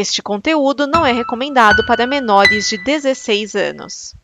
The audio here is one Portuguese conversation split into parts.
Este conteúdo não é recomendado para menores de 16 anos.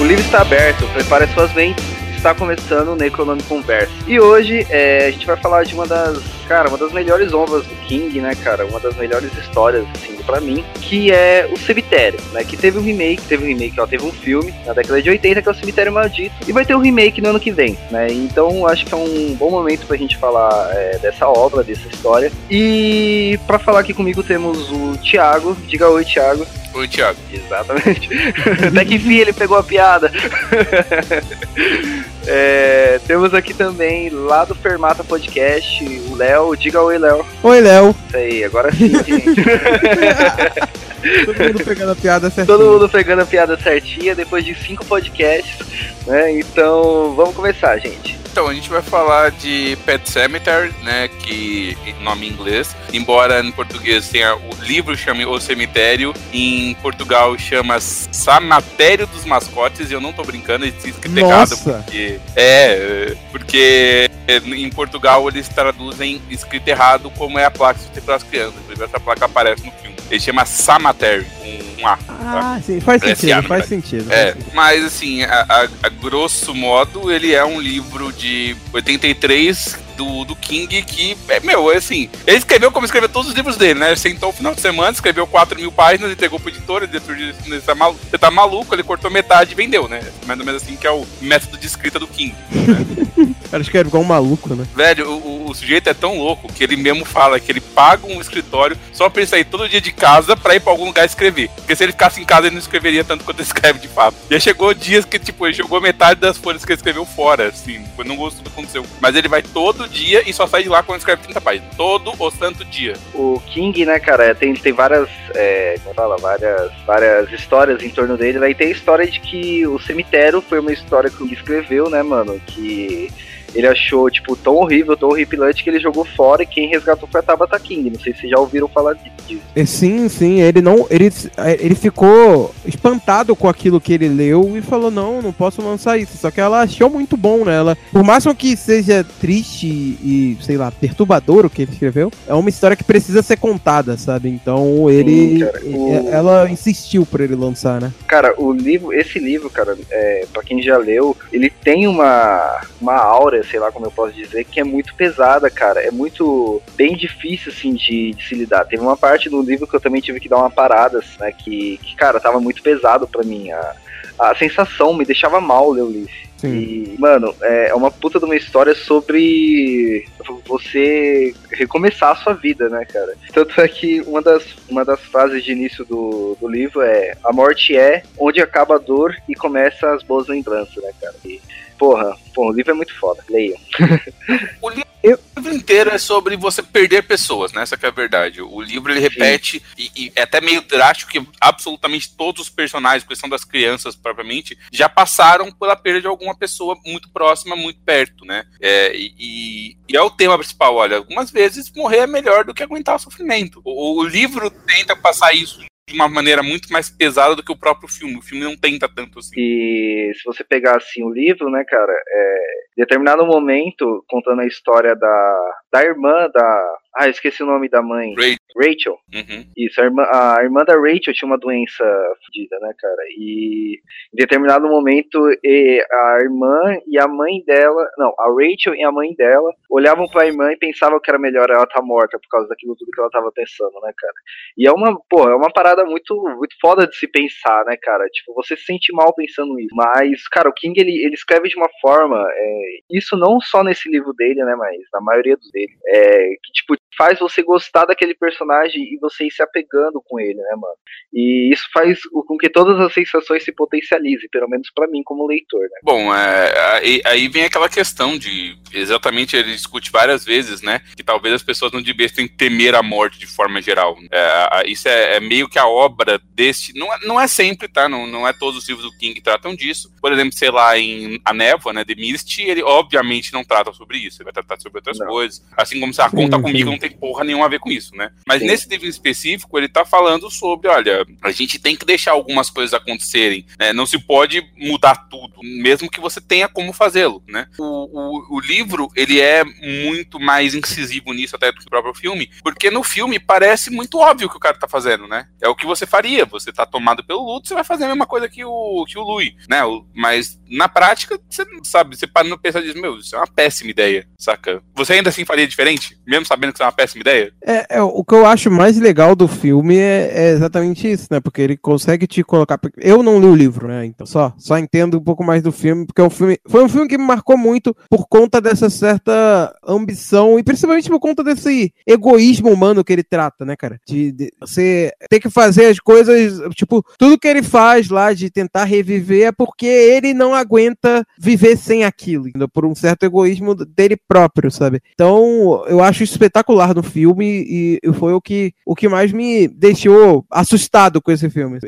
O livro está aberto, prepare suas mentes. Está começando o Necronome Conversa. E hoje é, a gente vai falar de uma das, cara, uma das melhores ondas do King, né, cara? Uma das melhores histórias, assim, para mim, que é o Cemitério, né? Que teve um remake, teve um remake, ó, teve um filme na década de 80 que é o Cemitério Maldito, e vai ter um remake no ano que vem, né? Então acho que é um bom momento pra gente falar é, dessa obra, dessa história. E para falar aqui comigo temos o Thiago. Diga oi, Thiago. Oi, Thiago. Exatamente. Até que enfim ele pegou a piada. é, temos aqui também, lá do Fermata Podcast, o Léo. Diga oi, Léo. Oi, Léo. Isso aí, agora sim, gente. Todo mundo pegando a piada certinha. Todo mundo pegando a piada certinha depois de cinco podcasts, né? Então, vamos começar, gente. Então, a gente vai falar de Pet Cemetery, né, que nome em inglês, embora em português tenha o livro chame O Cemitério, em Portugal chama Samatério dos Mascotes, e eu não tô brincando, ele escrito errado, porque é, porque em Portugal eles traduzem escrito errado como é a placa para as crianças, inclusive essa placa aparece no filme. Ele chama Samatério, com um A. Ah, tá? sim, faz sentido, faz sentido. É, mas assim, a, a, a grosso modo, ele é um livro de 83 do, do King que, é, meu, assim, ele escreveu como escreveu todos os livros dele, né? Ele sentou o final de semana, escreveu 4 mil páginas, entregou pro editor, editor disse, tá, maluco, você tá maluco, ele cortou metade e vendeu, né? Mais ou menos assim que é o método de escrita do King. Né? cara escreve igual um maluco, né? Velho, o, o, sujeito é tão louco que ele mesmo fala que ele paga um escritório só pra ele sair todo dia de casa pra ir pra algum lugar escrever. Porque se ele ficasse em casa, ele não escreveria tanto quanto ele escreve de fato. E aí chegou dias que, tipo, ele jogou metade das folhas que ele escreveu fora, assim, não gostou do que aconteceu. Mas ele vai todo dia e só sai de lá quando escreve 30 páginas. Todo o santo dia. O King, né, cara, tem, tem várias. É, como fala? Várias, várias histórias em torno dele. Vai ter a história de que o cemitério foi uma história que ele escreveu, né, mano? Que ele achou, tipo, tão horrível, tão horripilante que ele jogou fora e quem resgatou foi a Tabata King. Não sei se já ouviram falar disso. Sim, sim, ele não. Ele, ele ficou espantado com aquilo que ele leu e falou: não, não posso lançar isso. Só que ela achou muito bom, né? Ela, por mais que seja triste e, sei lá, perturbador o que ele escreveu, é uma história que precisa ser contada, sabe? Então ele. Sim, cara, o... Ela insistiu pra ele lançar, né? Cara, o livro, esse livro, cara, é, pra quem já leu, ele tem uma, uma aura sei lá como eu posso dizer, que é muito pesada, cara. É muito bem difícil, assim, de, de se lidar. Teve uma parte do livro que eu também tive que dar uma parada, né? Que, que cara, tava muito pesado para mim. A, a sensação me deixava mal ler o livro. E, mano, é uma puta de uma história sobre você recomeçar a sua vida, né, cara? Tanto é que uma das, uma das frases de início do, do livro é: A morte é onde acaba a dor e começa as boas lembranças, né, cara? E, porra, porra, o livro é muito foda, leiam. o livro eu... inteiro é sobre você perder pessoas, né? Essa é a verdade. O livro ele repete, e, e, é até meio drástico que absolutamente todos os personagens, questão das crianças propriamente, já passaram pela perda de alguma pessoa muito próxima, muito perto, né? É, e, e, é o tema principal, olha, algumas vezes morrer é melhor do que aguentar o sofrimento. O, o livro tenta passar isso de uma maneira muito mais pesada do que o próprio filme. O filme não tenta tanto assim. E se você pegar assim o livro, né, cara, é, em determinado momento, contando a história da, da irmã da, ah, esqueci o nome da mãe. Rachel. Rachel. Uhum. Isso, a irmã, a irmã da Rachel tinha uma doença fodida, né, cara? E em determinado momento, a irmã e a mãe dela, não, a Rachel e a mãe dela olhavam pra irmã e pensavam que era melhor ela estar tá morta por causa daquilo tudo que ela tava pensando, né, cara? E é uma, pô, é uma parada muito, muito foda de se pensar, né, cara? Tipo, você se sente mal pensando isso. Mas, cara, o King, ele, ele escreve de uma forma, é, isso não só nesse livro dele, né, mas na maioria dos dele, é, que, tipo, faz você gostar daquele personagem e você ir se apegando com ele, né, mano? E isso faz com que todas as sensações se potencializem, pelo menos para mim como leitor, né? Bom, é, aí, aí, vem aquela questão de, exatamente, ele discute várias vezes, né, que talvez as pessoas não devessem temer a morte de forma geral. É, isso é, é, meio que a obra deste, não é, não é sempre, tá, não, não é todos os livros do King que tratam disso. Por exemplo, sei lá, em A Névoa, né, The Mist, ele obviamente não trata sobre isso, ele vai tratar sobre outras não. coisas, assim como se a conta comigo não tem porra nenhuma a ver com isso, né? Mas Mas Sim. nesse livro em específico, ele tá falando sobre, olha, a gente tem que deixar algumas coisas acontecerem, né? Não se pode mudar tudo, mesmo que você tenha como fazê-lo, né? O, o, o, livro, ele é muito mais incisivo nisso até do que o próprio filme, porque no filme parece muito óbvio o que o cara tá fazendo, né? É o que você faria, você tá tomado pelo luto, você vai fazer a mesma coisa que o, que o Louis, né? Mas na prática, você sabe, você para no pensar e diz, meu, isso é uma péssima ideia, saca? Você ainda assim faria diferente, mesmo sabendo que isso é uma péssima ideia? É, é o que eu acho mais legal do filme é, é, exatamente isso, né? Porque ele consegue te colocar. Eu não li o livro, né? Então só, só entendo um pouco mais do filme, porque é um filme, foi um filme que me marcou muito por conta dessa certa ambição e principalmente por conta desse egoísmo humano que ele trata, né, cara? De, de você ter que fazer as coisas, tipo, tudo que ele faz lá de tentar reviver é porque ele não aguenta viver sem aquilo, por um certo egoísmo dele próprio, sabe? Então, eu acho espetacular no filme e foi o que, o que mais me deixou assustado com esse filme.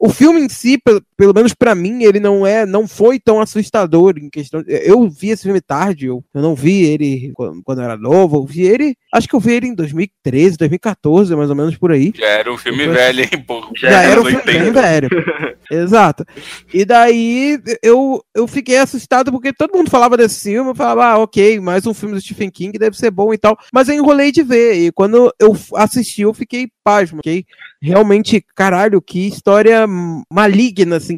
O filme em si, pelo, pelo menos para mim, ele não é, não foi tão assustador em questão. Eu vi esse filme tarde, eu, eu não vi ele quando, quando eu era novo, eu vi ele, acho que eu vi ele em 2013, 2014, mais ou menos por aí. Já era um filme velho, hein, pô. Já, Já era um filme bem velho. Exato. E daí eu, eu fiquei assustado porque todo mundo falava desse filme, eu falava, ah, ok, mais um filme do Stephen King deve ser bom e tal. Mas eu enrolei de ver. E quando eu assisti, eu fiquei pasmo, fiquei realmente, caralho, que história maligna, assim.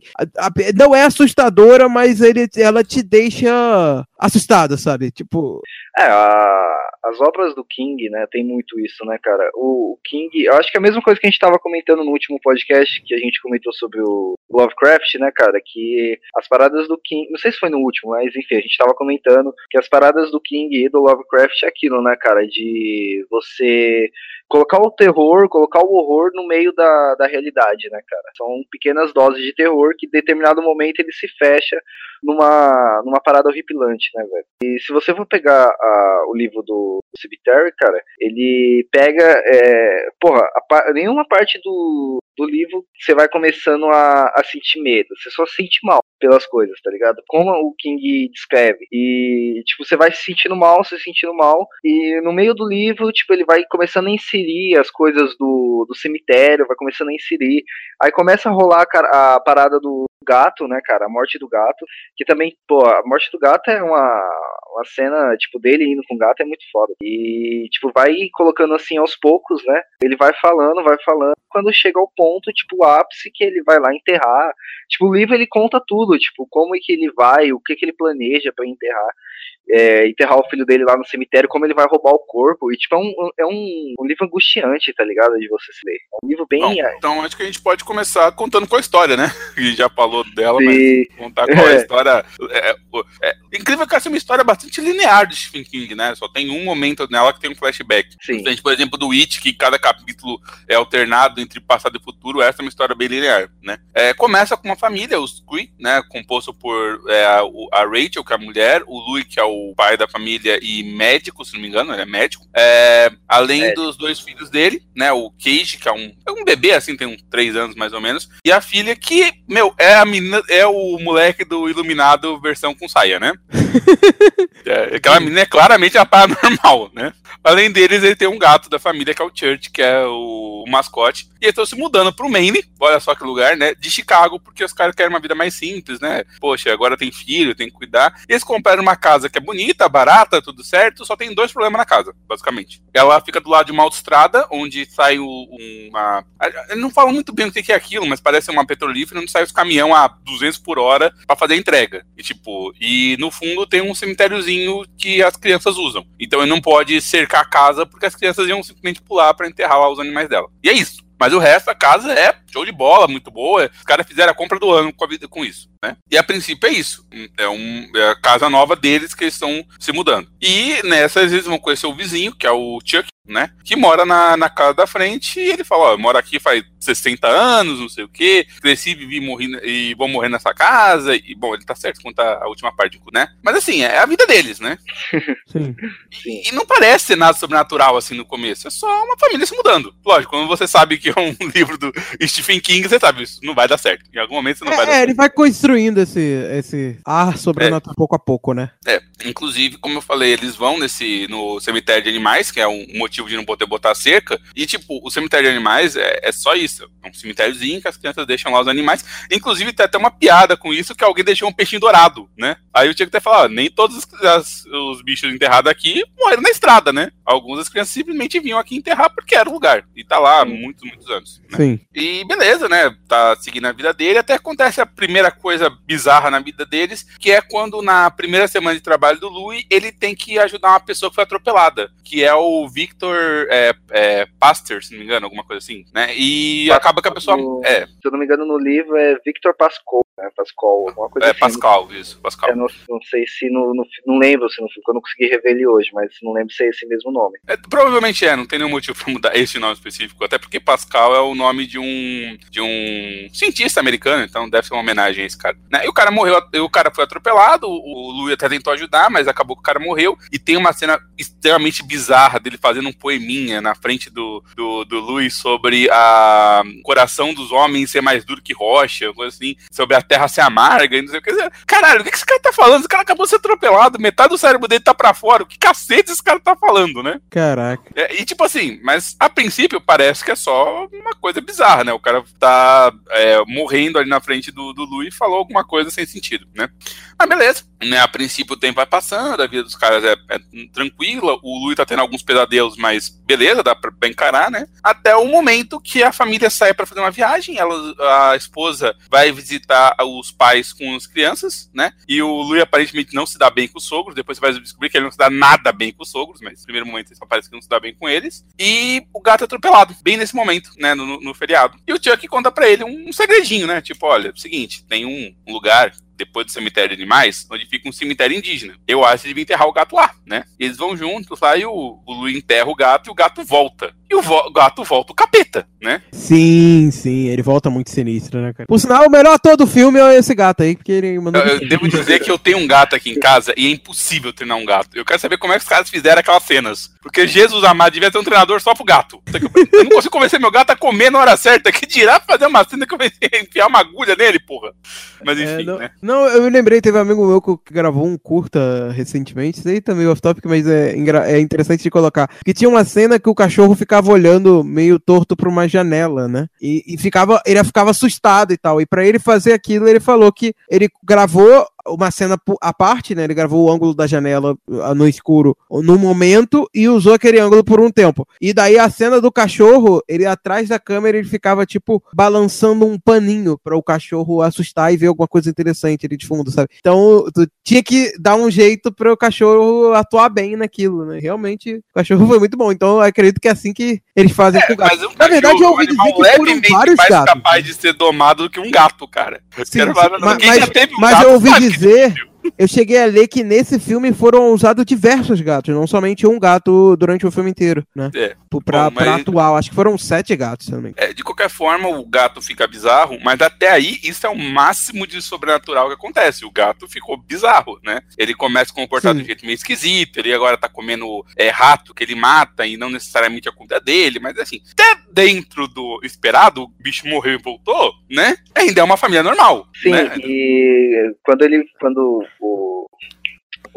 Não é assustadora, mas ele, ela te deixa assustado, sabe? Tipo. É, a, as obras do King, né, tem muito isso, né, cara? O, o, King, eu acho que é a mesma coisa que a gente tava comentando no último podcast, que a gente comentou sobre o Lovecraft, né, cara? Que as paradas do King, não sei se foi no último, mas enfim, a gente tava comentando que as paradas do King e do Lovecraft é aquilo, né, cara? De você colocar o terror, colocar o horror no meio da, da realidade, né, cara? São pequenas doses de terror que em determinado momento ele se fecha numa, numa parada horripilante, né, velho? E se você for pegar a, o livro do, Cemitério, cara, ele pega, é, porra, a, nenhuma parte do, do livro você vai começando a, a sentir medo, você só sente mal pelas coisas, tá ligado? Como o King descreve. E, tipo, você vai se sentindo mal, se sentindo mal, e no meio do livro, tipo, ele vai começando a inserir as coisas do, do cemitério, vai começando a inserir. Aí começa a rolar a, a parada do gato, né, cara? A morte do gato. Que também, pô, a morte do gato é uma, uma cena, tipo, dele indo com o gato é muito foda. E, tipo, vai colocando assim aos poucos, né? Ele vai falando, vai falando. Quando chega ao ponto, tipo, o ápice que ele vai lá enterrar. Tipo, o livro ele conta tudo, tipo, como é que ele vai, o que que ele planeja para enterrar é, enterrar o filho dele lá no cemitério, como ele vai roubar o corpo. E, tipo, é um, é um, um livro angustiante, tá ligado? De você se ler. É um livro bem. Bom, então, acho que a gente pode começar contando qual a história, né? Que já falou dela, Sim. mas contar é a história. É, é, incrível que essa é uma história bastante linear de Stephen King, né? Só tem um momento nela que tem um flashback. Sim. Diferente, por exemplo, do It, que cada capítulo é alternado entre passado e futuro. Essa é uma história bem linear, né? É, começa com uma família, os Cree, né? Composto por é, a, a Rachel, que é a mulher, o Louis, que é o o pai da família e médico, se não me engano, ele é médico. É, além é. dos dois filhos dele, né? O Cage, que é um, é um bebê, assim, tem uns três anos mais ou menos. E a filha que, meu, é a menina, é o moleque do Iluminado versão com saia, né? é, aquela menina é claramente a paranormal, né? Além deles, ele tem um gato da família, que é o Church, que é o, o mascote. E eles estão se mudando pro Maine, olha só que lugar, né? De Chicago, porque os caras querem uma vida mais simples, né? Poxa, agora tem filho, tem que cuidar. Eles compraram uma casa que é bonita, barata, tudo certo, só tem dois problemas na casa, basicamente. Ela fica do lado de uma autoestrada, onde sai uma. Não falam muito bem o que é aquilo, mas parece uma petrolífera, onde sai os caminhão a 200 por hora para fazer a entrega. E tipo, e no fundo tem um cemitériozinho que as crianças usam. Então ele não pode cercar a casa porque as crianças iam simplesmente pular para enterrar lá os animais dela. E é isso. Mas o resto da casa é show de bola, muito boa. Os caras fizeram a compra do ano com, a com isso. Né? E a princípio é isso. É, um, é a casa nova deles que eles estão se mudando. E nessas eles vão conhecer o vizinho, que é o Chuck, né? Que mora na, na casa da frente e ele fala, ó, eu moro aqui faz 60 anos, não sei o quê, cresci, vivi morri, e vou morrer nessa casa. E, bom, ele tá certo quanto a, última parte, né? Mas assim, é a vida deles, né? Sim. E, e, não parece ser nada sobrenatural assim no começo, é só uma família se mudando. Lógico, quando você sabe que é um livro do Stephen King, você sabe, isso não vai dar certo. Em algum momento você não é, vai dar é, certo. ele vai construindo esse, esse ar sobrenatural é. pouco a pouco, né? É, inclusive, como eu falei, eles vão nesse no cemitério de animais, que é um motivo de não poder botar cerca. E, tipo, o cemitério de animais é, é só isso. É um cemitériozinho que as crianças deixam lá os animais. Inclusive, tem até uma piada com isso que alguém deixou um peixinho dourado, né? Aí eu tinha que até falar, nem todos os, as, os bichos enterrados aqui morreram na estrada, né? Algumas das crianças simplesmente vinham aqui enterrar porque era o lugar. E tá lá há muitos, muitos anos. Né? Sim. E beleza, né? Tá seguindo a vida dele. Até acontece a primeira coisa bizarra na vida deles, que é quando na primeira semana de trabalho do Louis, ele tem que ajudar uma pessoa que foi atropelada, que é o Victor é, é, Pastor, se não me engano, alguma coisa assim, né? E acaba que a pessoa. no- É, Se eu não me engano, no livro é Victor Pascal, né? Pascal, alguma coisa é assim. Pascal, isso, Pascal. Eu não, não sei se no, no- Não lembro se no filme, eu não consegui rever ele hoje, mas não lembro se é esse mesmo nome. É, provavelmente é, não tem nenhum motivo pra mudar esse nome específico, até porque Pascal é o nome de um de um cientista americano, então deve ser uma homenagem a esse cara. Né? E o cara morreu, o cara foi atropelado, o o Louis até tentou ajudar, mas acabou que o cara morreu, e tem uma cena extremamente bizarra dele fazendo um poeminha na frente do, do, do Louis sobre a coração dos homens ser mais duro que rocha, coisa assim, sobre a terra ser amarga, e não sei o que. Caralho, o que esse cara tá falando? Esse cara acabou de ser atropelado, metade do cérebro dele tá pra fora, o que cacete esse cara tá falando, né? Caraca. É, e tipo assim, mas a princípio parece que é só uma coisa bizarra, né? O cara tá é, morrendo ali na frente do, do Lu e falou alguma coisa sem sentido, né? Mas beleza, né? A princípio o tempo vai passando, a vida dos caras é, é tranquila, o Lu tá tendo alguns pesadelos, mas beleza, dá pra encarar, né? Até o momento que a família sai pra fazer uma viagem, ela, a esposa vai visitar os pais com as crianças, né? E o Lu aparentemente não se dá bem com os sogros, depois você vai descobrir que ele não se dá nada bem com os sogros, mas no primeiro momento só parece que não se dá bem com eles. E o gato é atropelado, bem nesse momento, né, no, no feriado. E o Chuck conta pra ele um, segredinho, né? Tipo, olha, é o seguinte, tem um, um lugar depois do cemitério de animais, onde fica um cemitério indígena. Eu acho que devia enterrar o gato lá, né? Eles vão juntos lá e o, o Lu enterra o gato e o gato volta. E o, vo- gato volta o capeta, né? Sim, sim, ele volta muito sinistro, né, cara? Por sinal, o melhor ator do filme é esse gato aí, porque ele mandou. Eu, eu devo dizer que eu tenho um gato aqui em casa e é impossível treinar um gato. Eu quero saber como é que os caras fizeram aquelas cenas. Porque Jesus amado devia ter um treinador só pro gato. Eu não consigo convencer meu gato a comer na hora certa. Que dirá fazer uma cena que eu vou enfiar uma agulha nele, porra. Mas É, enfim, não, né? não, eu me lembrei, teve um amigo meu que gravou um curta recentemente, isso aí também off topic, mas é, é interessante de colocar. Que tinha uma cena que o cachorro ficava olhando meio torto pra uma janela, né? E, e ficava, ele ficava assustado e tal. E pra ele fazer aquilo, ele falou que ele gravou uma cena à parte, né? Ele gravou o ângulo da janela ah, no escuro no momento e usou aquele ângulo por um tempo. E daí a cena do cachorro, ele atrás da câmera, ele ficava tipo balançando um paninho para o cachorro assustar e ver alguma coisa interessante ali de fundo, sabe? Então, tu tinha que dar um jeito para o cachorro atuar bem naquilo, né? Realmente, o cachorro foi muito bom. Então, eu acredito que é assim que eles fazem com o gato. Mas um Na verdade, eu ouvi é dizer que foram vários mais gatos. capaz de ser domado do que um gato, cara. Sim, sim, mas- mas- um Mas gato eu ouvi que dizer, eu cheguei a ler que nesse filme foram usados diversos gatos, não somente um gato durante o filme inteiro, né? É. Pra, Bom, pra mas- atual, acho que foram sete gatos também. É, de qualquer forma, o gato fica bizarro, mas até aí isso é o máximo de sobrenatural que acontece. O gato ficou bizarro, né? Ele começa a comportar Sim. de um jeito meio esquisito, ele agora tá comendo é, rato que ele mata e não necessariamente a culpa é dele, mas assim, até dentro do esperado, o bicho morreu e voltou, né? Ainda é uma família normal. Sim, né? e quando ele. Quando o,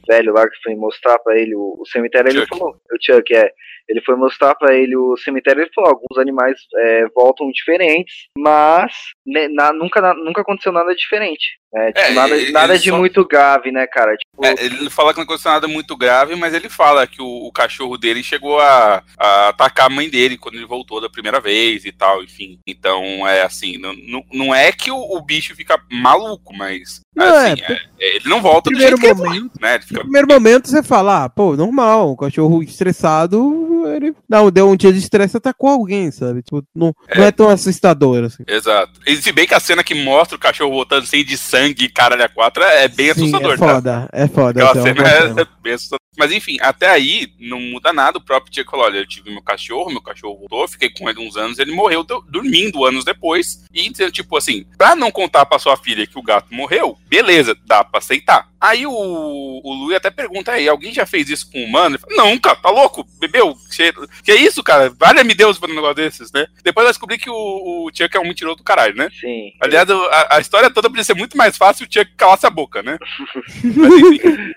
velho lá que foi mostrar pra ele o, o cemitério, ele Chuck. falou. O Chuck, é. Ele foi mostrar pra ele o cemitério ele falou: alguns animais é, voltam diferentes, mas né, na- nunca, na- nunca aconteceu nada diferente. Né? Tipo, É, nada, ele- nada ele de só- muito grave, né, cara? Tipo, É, ele não fala que não aconteceu nada muito grave, mas ele fala que o, o cachorro dele chegou a, a atacar a mãe dele quando ele voltou da primeira vez e tal, enfim. Então, é assim, não, não, é que o, o bicho fica maluco, mas Não, assim, é, é- é, ele não volta do primeiro jeito que ele momento- foi, né? Ele No fica, primeiro momento você fala, ah, pô, normal, o cachorro estressado, ele não, deu um dia de estresse atacou alguém, sabe? Tipo, não é, não é tão assustador assim. exato. E se bem que a cena que mostra o cachorro voltando cheio de sangue e caralho a quatro é bem Sim, assustador, é tá? foda, é foda. Aquela é uma cena é, é bem assustadora. Mas enfim, até aí não muda nada. O próprio Chuck falou: olha, eu tive meu cachorro, meu cachorro voltou, fiquei com ele uns anos, ele morreu do- dormindo anos depois. E então, tipo assim, pra não contar pra sua filha que o gato morreu, beleza, dá pra aceitar. Aí o, o Lui até pergunta aí: alguém já fez isso com um humano? Ele fala, não, cara, tá louco? Bebeu? Cheiro. Que é isso, cara? Valha-me Deus fazer um negócio desses, né? Depois eu descobri que o, o Chuck é um mentiroso do caralho, né? sim. Aliás, a, a história toda podia ser muito mais fácil se o Chuck calasse a boca, né? Mas enfim.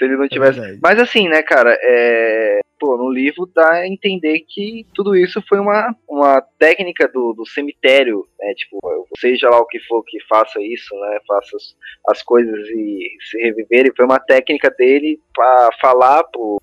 Se ele não tivesse. verdade. Mas assim, né, cara, é. pô, no livro dá a entender que tudo isso foi uma, uma técnica do, do cemitério, né? Tipo, seja lá o que for que faça isso, né? Faça as, as coisas e se reviverem. Foi uma técnica dele para falar pro,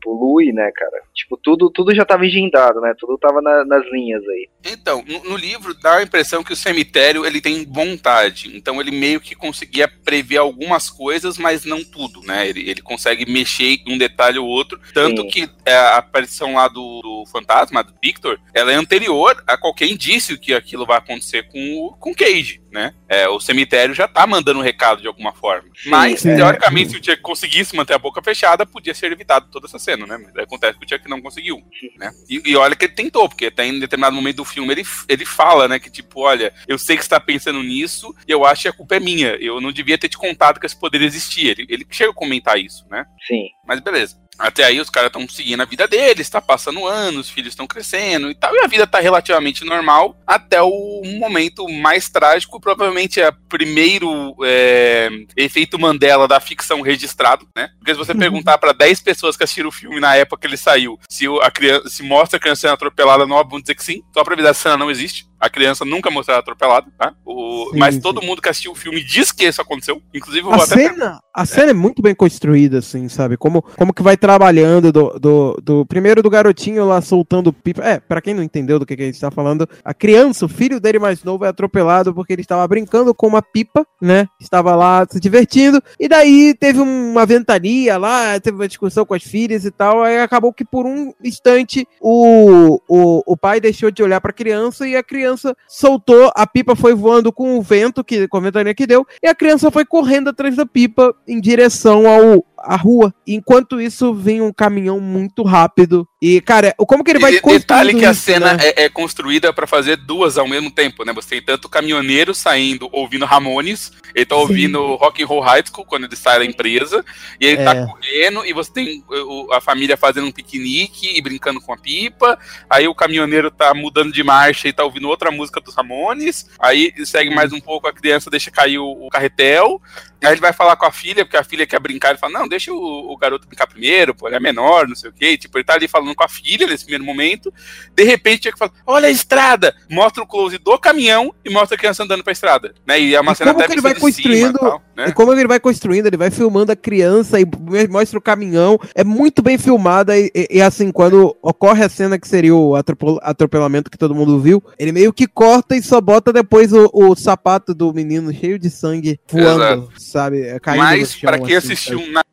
pro Louis, né, cara? Tipo, tudo, tudo já tava engendado, né? Tudo tava na, nas linhas aí. Então, no, no, livro dá a impressão que o cemitério ele tem vontade. Então ele meio que conseguia prever algumas coisas, mas não tudo, né? Ele, ele consegue mexer um detalhe ou outro. Tanto Sim. que é, a aparição lá do, do, fantasma, do Victor, ela é anterior a qualquer indício que aquilo vai acontecer com o com Cage né? É, o cemitério já tá mandando um recado de alguma forma. Mas, é. teoricamente, se o Chuck conseguisse manter a boca fechada, podia ser evitado toda essa cena, né? Mas acontece que o Chuck não conseguiu, né? E, e, olha que ele tentou, porque até em determinado momento do filme ele, ele fala, né? Que tipo, olha, eu sei que você tá pensando nisso e eu acho que a culpa é minha. Eu não devia ter te contado que esse poder existia. Ele, ele chega a comentar isso, né? Sim. Mas beleza. Até aí os caras estão seguindo a vida deles, tá passando anos, os filhos estão crescendo e tal, e a vida tá relativamente normal até o momento mais trágico, provavelmente é o primeiro é, efeito Mandela da ficção registrado, né? Porque se você uhum. perguntar para 10 pessoas que assistiram o filme na época que ele saiu, se a criança se mostra a criança sendo atropelada, não vão dizer que sim, só pra avisar, a cena não existe. A criança nunca mostrou atropelada, tá? O, sim, mas sim. todo mundo que assistiu o filme diz que isso aconteceu. Inclusive, a cena, a é. cena é muito bem construída, assim, sabe? Como, como que vai trabalhando do, do, do primeiro do garotinho lá soltando pipa. É, para quem não entendeu do que, que a gente tá falando, a criança, o filho dele mais novo, é atropelado porque ele estava brincando com uma pipa, né? Estava lá se divertindo. E daí teve uma ventania lá, teve uma discussão com as filhas e tal. Aí acabou que por um instante o, o, o pai deixou de olhar para a criança e a criança criança soltou, a pipa foi voando com o vento, que, com a ventania que deu, e a criança foi correndo atrás da pipa em direção ao, a rua. Enquanto isso, vem um caminhão muito rápido. E, cara, como que ele vai construir? Detalhe que a cena né? é, é, construída para fazer duas ao mesmo tempo, né? Você tem tanto o caminhoneiro saindo ouvindo Ramones, ele tá Sim. ouvindo Rock and Roll High School quando ele sai da empresa, e ele tá é. tá correndo, e você tem a família fazendo um piquenique e brincando com a pipa, aí o caminhoneiro tá mudando de marcha e tá ouvindo outra música dos Ramones, aí segue mais um pouco, a criança deixa cair o, o carretel, Aí ele vai falar com a filha, porque a filha quer brincar, ele fala, não, deixa o, o garoto brincar primeiro, pô, ele é menor, não sei o quê. Tipo, ele tá ali falando com a filha nesse primeiro momento. De repente, tinha que falar, olha a estrada! Mostra o close do caminhão e mostra a criança andando pra estrada. Né? E é uma e cena até que ele vai construindo. Cima, né? E como ele vai construindo, ele vai filmando a criança e mostra o caminhão. É muito bem filmada. E, e, e assim, quando ocorre a cena que seria o atropelamento que todo mundo viu, ele meio que corta e só bota depois o, o sapato do menino cheio de sangue voando. Exato sabe? É Mas, para quem assim, assistiu sabe? na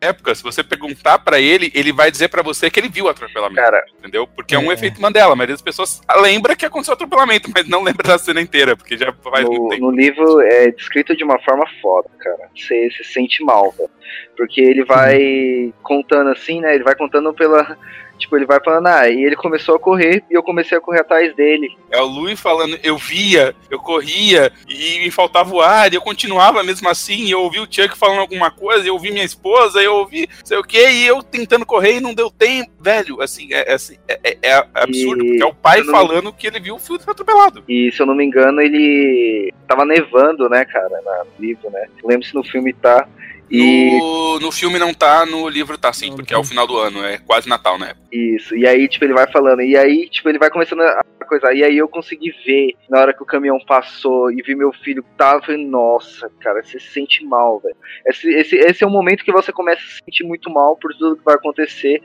é época, se você perguntar para ele, ele vai dizer para você que ele viu o atropelamento. Cara, entendeu? Porque é, é um efeito Mandela. Mas as pessoas lembram que aconteceu o atropelamento, mas não lembra da cena inteira, porque já faz no, muito tempo. No livro é descrito de uma forma foda, cara. Você se sente mal, cara. Porque ele vai contando assim, né? Ele vai contando pela Tipo, ele vai falando, ah, e ele começou a correr e eu comecei a correr atrás dele. É o Louis falando, eu via, eu corria e me faltava o ar e eu continuava mesmo assim. Eu ouvi o Chuck falando alguma coisa, eu ouvi minha esposa, eu ouvi sei o que, e eu tentando correr e não deu tempo. Velho, assim, é, é assim, é, é, é absurdo, e... porque é o pai falando que ele viu o filho atropelado. E se eu não me engano, ele tava nevando, né, cara, no livro, né? Lembro se no filme tá. E... No, no filme não tá, no livro tá sim, porque é o final do ano, é quase Natal, né? Isso, e aí, tipo, ele vai falando, e aí, tipo, ele vai começando a coisa, e aí eu consegui ver, na hora que o caminhão passou, e vi meu filho tava, eu falei, nossa, cara, você se sente mal, velho. Esse, esse, esse é o momento que você começa a se sentir muito mal por tudo que vai acontecer,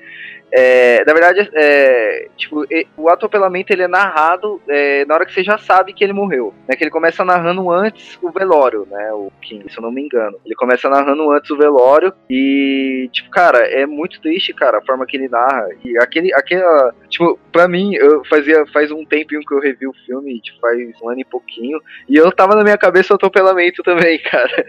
é, na verdade, é, tipo, o atropelamento ele é narrado é, na hora que você já sabe que ele morreu. Né, que ele começa narrando antes o velório, né? O King, se eu não me engano. Ele começa narrando antes o velório e, tipo, cara, é muito triste, cara, a forma que ele narra. E aquele, aquela. Tipo, pra mim, eu fazia faz um tempinho que eu revi o filme, tipo, faz um ano e pouquinho. E eu tava na minha cabeça o atropelamento também, cara.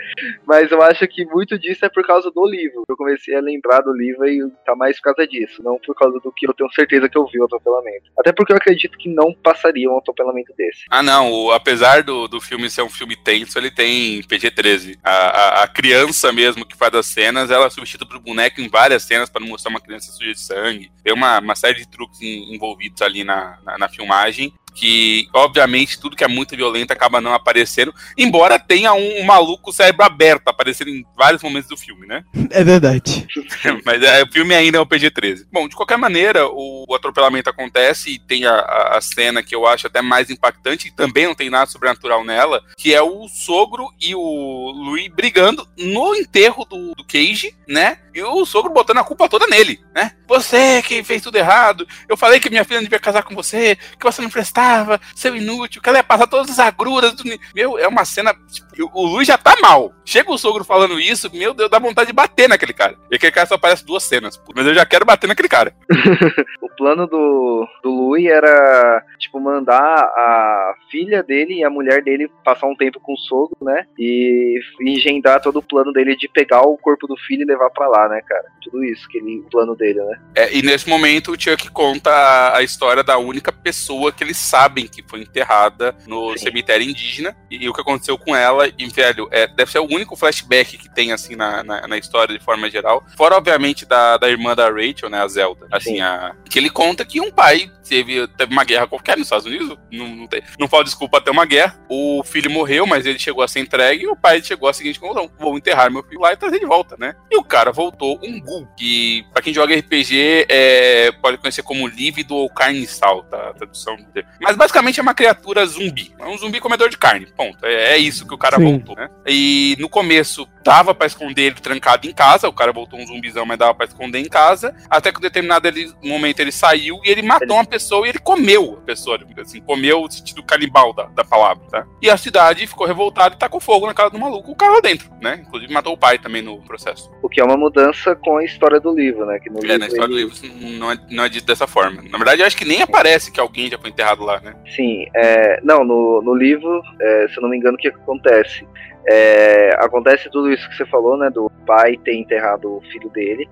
Mas eu acho que muito disso é por causa do livro. Eu comecei a lembrar do livro e tá mais por causa disso por causa do que eu tenho certeza que eu vi o atropelamento. Até porque eu acredito que não passaria um atropelamento desse. Ah, não. O, apesar do, do filme ser um filme tenso, ele tem PG-13. A, a, a, criança mesmo que faz as cenas, ela é substitui pro boneco em várias cenas para não mostrar uma criança suja de sangue. Tem uma, uma série de truques em, envolvidos ali na, na, na, filmagem. Que obviamente tudo que é muito violento acaba não aparecendo, embora tenha um, um maluco cérebro aberto aparecendo em vários momentos do filme, né? É verdade. Mas é, o filme ainda é o PG-13. Bom, de qualquer maneira, o, o atropelamento acontece e tem a, a, a, cena que eu acho até mais impactante, e também não tem nada sobrenatural nela, que é o sogro e o Louis brigando no enterro do, do Cage, né? E o sogro botando a culpa toda nele, né? Você que fez tudo errado, eu falei que minha filha não devia casar com você, que você não prestava, seu inútil, que ela ia passar todas as agruras do... Meu, é uma cena... Tipo, o Luiz já tá mal. Chega o sogro falando isso, meu Deus, dá vontade de bater naquele cara. E aquele cara só aparece duas cenas, mas eu já quero bater naquele cara. o plano do, do era, tipo, mandar a filha dele e a mulher dele passar um tempo com o sogro, né? E engendrar todo o plano dele de pegar o corpo do filho e levar para lá, né, cara? Tudo isso, que ele, o plano dele, né? É, e nesse momento o Chuck conta a, a, história da única pessoa que eles sabem que foi enterrada no Sim. cemitério indígena e, e, o que aconteceu com ela. E, velho, é, deve ser o único flashback que tem, assim, na, na, na, história de forma geral. Fora, obviamente, da, da irmã da Rachel, né, a Zelda. Assim, a, que ele conta que um pai teve, teve uma guerra qualquer nos Estados Unidos, não, não, tem, não fala desculpa ter uma guerra. O filho morreu, mas ele chegou a ser entregue e o pai chegou a seguinte conclusão: vou enterrar meu filho lá e trazer de volta, né? E o cara voltou um Gul, que pra quem joga RPG é, pode conhecer como lívido ou carne sal, tá? A tradução. Mas basicamente é uma criatura zumbi. É um zumbi comedor de carne, ponto. É, é isso que o cara Sim. voltou, né? E no começo dava para esconder ele trancado em casa, o cara voltou um zumbizão, mas dava para esconder em casa, até que em determinado ele, momento ele saiu e ele matou uma pessoa e ele comeu a pessoa, assim, comeu o sentido canibal da, da palavra, tá? E a cidade ficou revoltada e tacou fogo na casa do maluco, o cara lá dentro, né? Inclusive matou o pai também no processo. O que é uma mudança com a história do livro, né? Que no é, livro na história ele... do livro não é, não é dito dessa forma. Na verdade, eu acho que nem aparece que alguém já foi enterrado lá, né? Sim, é, não, no, no livro, é, se eu não me engano, o que acontece? É, acontece tudo isso que você falou, né? Do pai ter enterrado o filho dele.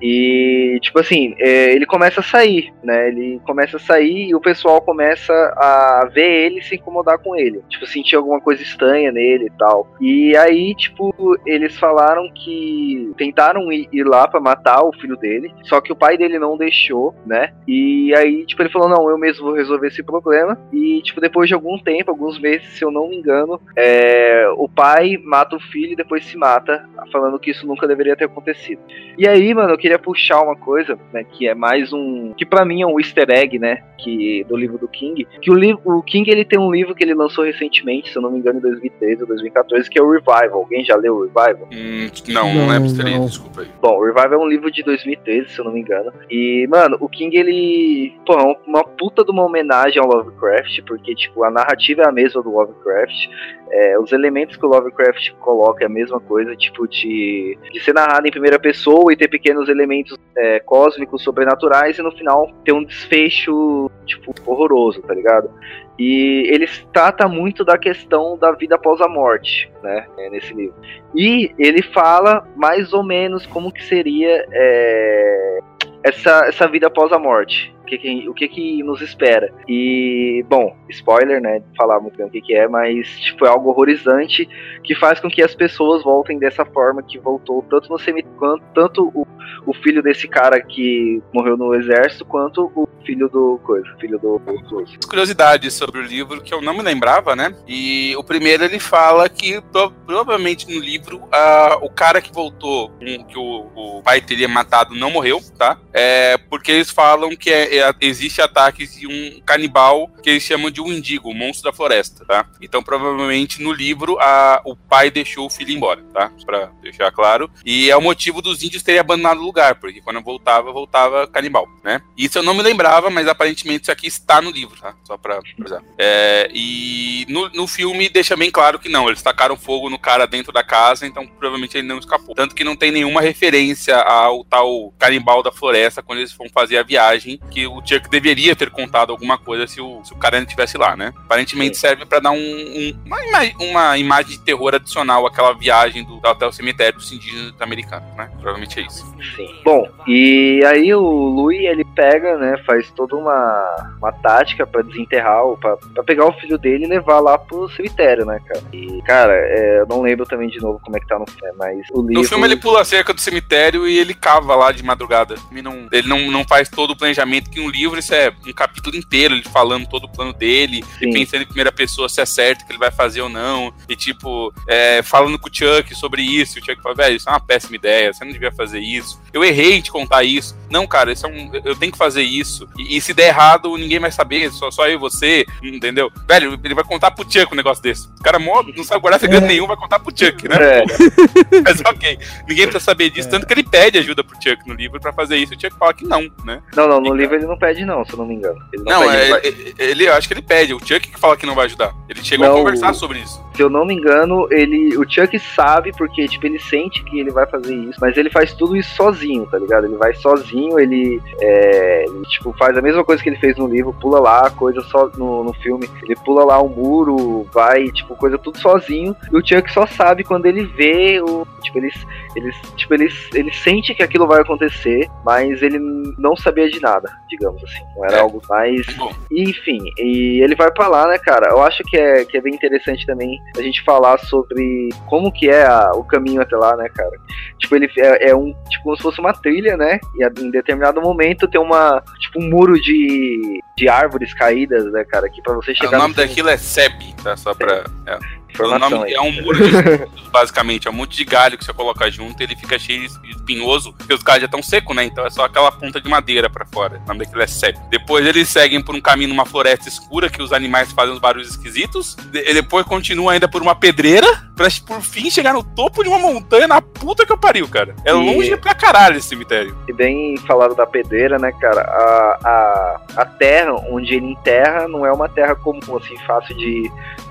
E, tipo assim, é, ele começa a sair, né? Ele começa a sair e o pessoal começa a ver ele se incomodar com ele. Tipo, sentir alguma coisa estranha nele e tal. E aí, tipo, eles falaram que tentaram ir, ir lá para matar o filho dele, só que o pai dele não deixou, né? E aí, tipo, ele falou: não, eu mesmo vou resolver esse problema. E, tipo, depois de algum tempo, alguns meses, se eu não me engano, é, o pai mata o filho e depois se mata, falando que isso nunca deveria ter acontecido. E aí, mano, eu puxar uma coisa, né, que é mais um, que para mim é um easter egg, né, que do livro do King, que o livro, o King ele tem um livro que ele lançou recentemente, se eu não me engano, em 2013 ou 2014, que é o Revival. Alguém já leu o Revival? Hum, não, não, lembro se desculpa aí. Bom, o Revival é um livro de 2013, se eu não me engano. E, mano, o King ele, pô, é uma puta de uma homenagem ao Lovecraft, porque tipo, a narrativa é a mesma do Lovecraft. É, os elementos que o Lovecraft coloca é a mesma coisa, tipo, de, de ser narrado em primeira pessoa e ter pequenos elementos é, cósmicos, sobrenaturais, e no final ter um desfecho, tipo, horroroso, tá ligado? E ele trata muito da questão da vida após a morte, né, é, nesse livro. E ele fala mais ou menos como que seria é, essa, essa vida após a morte que, que, o que, que nos espera. E, bom, spoiler, né? Falar muito bem o que, que é, mas tipo, é algo horrorizante que faz com que as pessoas voltem dessa forma que voltou tanto no cemitério, tanto o, o filho desse cara que morreu no exército, quanto o filho do coisa, filho do, do Curiosidades sobre o livro que eu não me lembrava, né? E o primeiro ele fala que provavelmente no livro uh, o cara que voltou, que o, o, pai teria matado, não morreu, tá? É porque eles falam que é, existe ataques de um canibal que eles chamam de um indigo, o monstro da floresta, tá? Então provavelmente no livro a, o pai deixou o filho embora, tá? Pra deixar claro. E é o motivo dos índios terem abandonado o lugar, porque quando voltava, voltava canibal, né? Isso eu não me lembrava, mas aparentemente isso aqui está no livro, tá? Só pra, é, E no, no filme deixa bem claro que não, eles tacaram fogo no cara dentro da casa, então provavelmente ele não escapou. Tanto que não tem nenhuma referência ao tal canibal da floresta quando eles vão fazer a viagem, que o Chuck deveria ter contado alguma coisa se o, se o cara ainda estivesse lá, né? Aparentemente Sim. serve para dar um, um, uma, ima uma, imagem de terror adicional àquela viagem do, até o cemitério dos indígenas americanos, né? Provavelmente é isso. Sim. Bom, e aí o Louis, ele pega, né, faz toda uma, uma tática para desenterrar, para pegar o filho dele e levar lá pro cemitério, né, cara? E, cara, é, eu não lembro também de novo como é que tá no filme, mas o livro... No filme ele pula a cerca do cemitério e ele cava lá de madrugada. Ele não, ele não, não faz todo o planejamento que um livro isso é um capítulo inteiro, ele falando todo o plano dele, Sim. e pensando em primeira pessoa se é certo que ele vai fazer ou não, e tipo, é, falando com o Chuck sobre isso, e o Chuck fala, velho, isso é uma péssima ideia, você não devia fazer isso. Eu errei em te contar isso. Não, cara, isso é um, eu tenho que fazer isso. E, e se der errado, ninguém vai saber, só, só eu e você, entendeu? Velho, ele vai contar pro Chuck um negócio desse. O cara mó, não sabe guardar segredo nenhum, vai contar pro Chuck, né? É, Mas ok, ninguém precisa saber disso, tanto que ele pede ajuda pro Chuck no livro pra fazer isso. O Chuck fala que não, né? não, não, no livro ele não pede não, se eu não me engano. Ele Não, pede, é, ele ele, ele- eu acho que ele pede. O Chuck que fala que não vai ajudar. Ele chegou Não, a conversar sobre isso. Se eu não me engano, ele, o Chuck sabe porque, tipo, ele sente que ele vai fazer isso, mas ele faz tudo isso sozinho, tá ligado? Ele vai sozinho, ele, é, ele, tipo, faz a mesma coisa que ele fez no livro, pula lá, coisa só no, no filme, ele pula lá um muro, vai, tipo, coisa tudo sozinho, e o Chuck só sabe quando ele vê o, tipo, ele, ele, tipo, ele, ele sente que aquilo vai acontecer, mas ele não sabia de nada, digamos assim, não era É. algo mais Bom, enfim, e ele vai pra lá, né, cara? Eu acho que é, que é bem interessante também a gente falar sobre como que é a- o caminho até lá, né, cara? Tipo, ele é, é um, tipo, como se fosse uma trilha, né? E em determinado momento tem uma, tipo, um muro de, de árvores caídas, né, cara? Que pra você o chegar nome no daquilo é SEB, tá? Só pra. é. O informação é um muro de basicamente. É um monte de galho que você coloca junto e ele fica cheio de espinhoso, porque os galhos já estão secos, né? Então é só aquela ponta de madeira pra fora. O nome daquilo é SEB. Depois eles seguem por um caminho numa floresta escura que os animais fazem uns barulhos esquisitos. De- e depois continua ainda por uma pedreira, pra por fim chegar no topo de uma montanha na puta que eu pariu, cara. É E- longe pra caralho esse cemitério. E bem falado da pedreira, né, cara? A, a, a terra onde ele enterra não é uma terra comum, assim, fácil de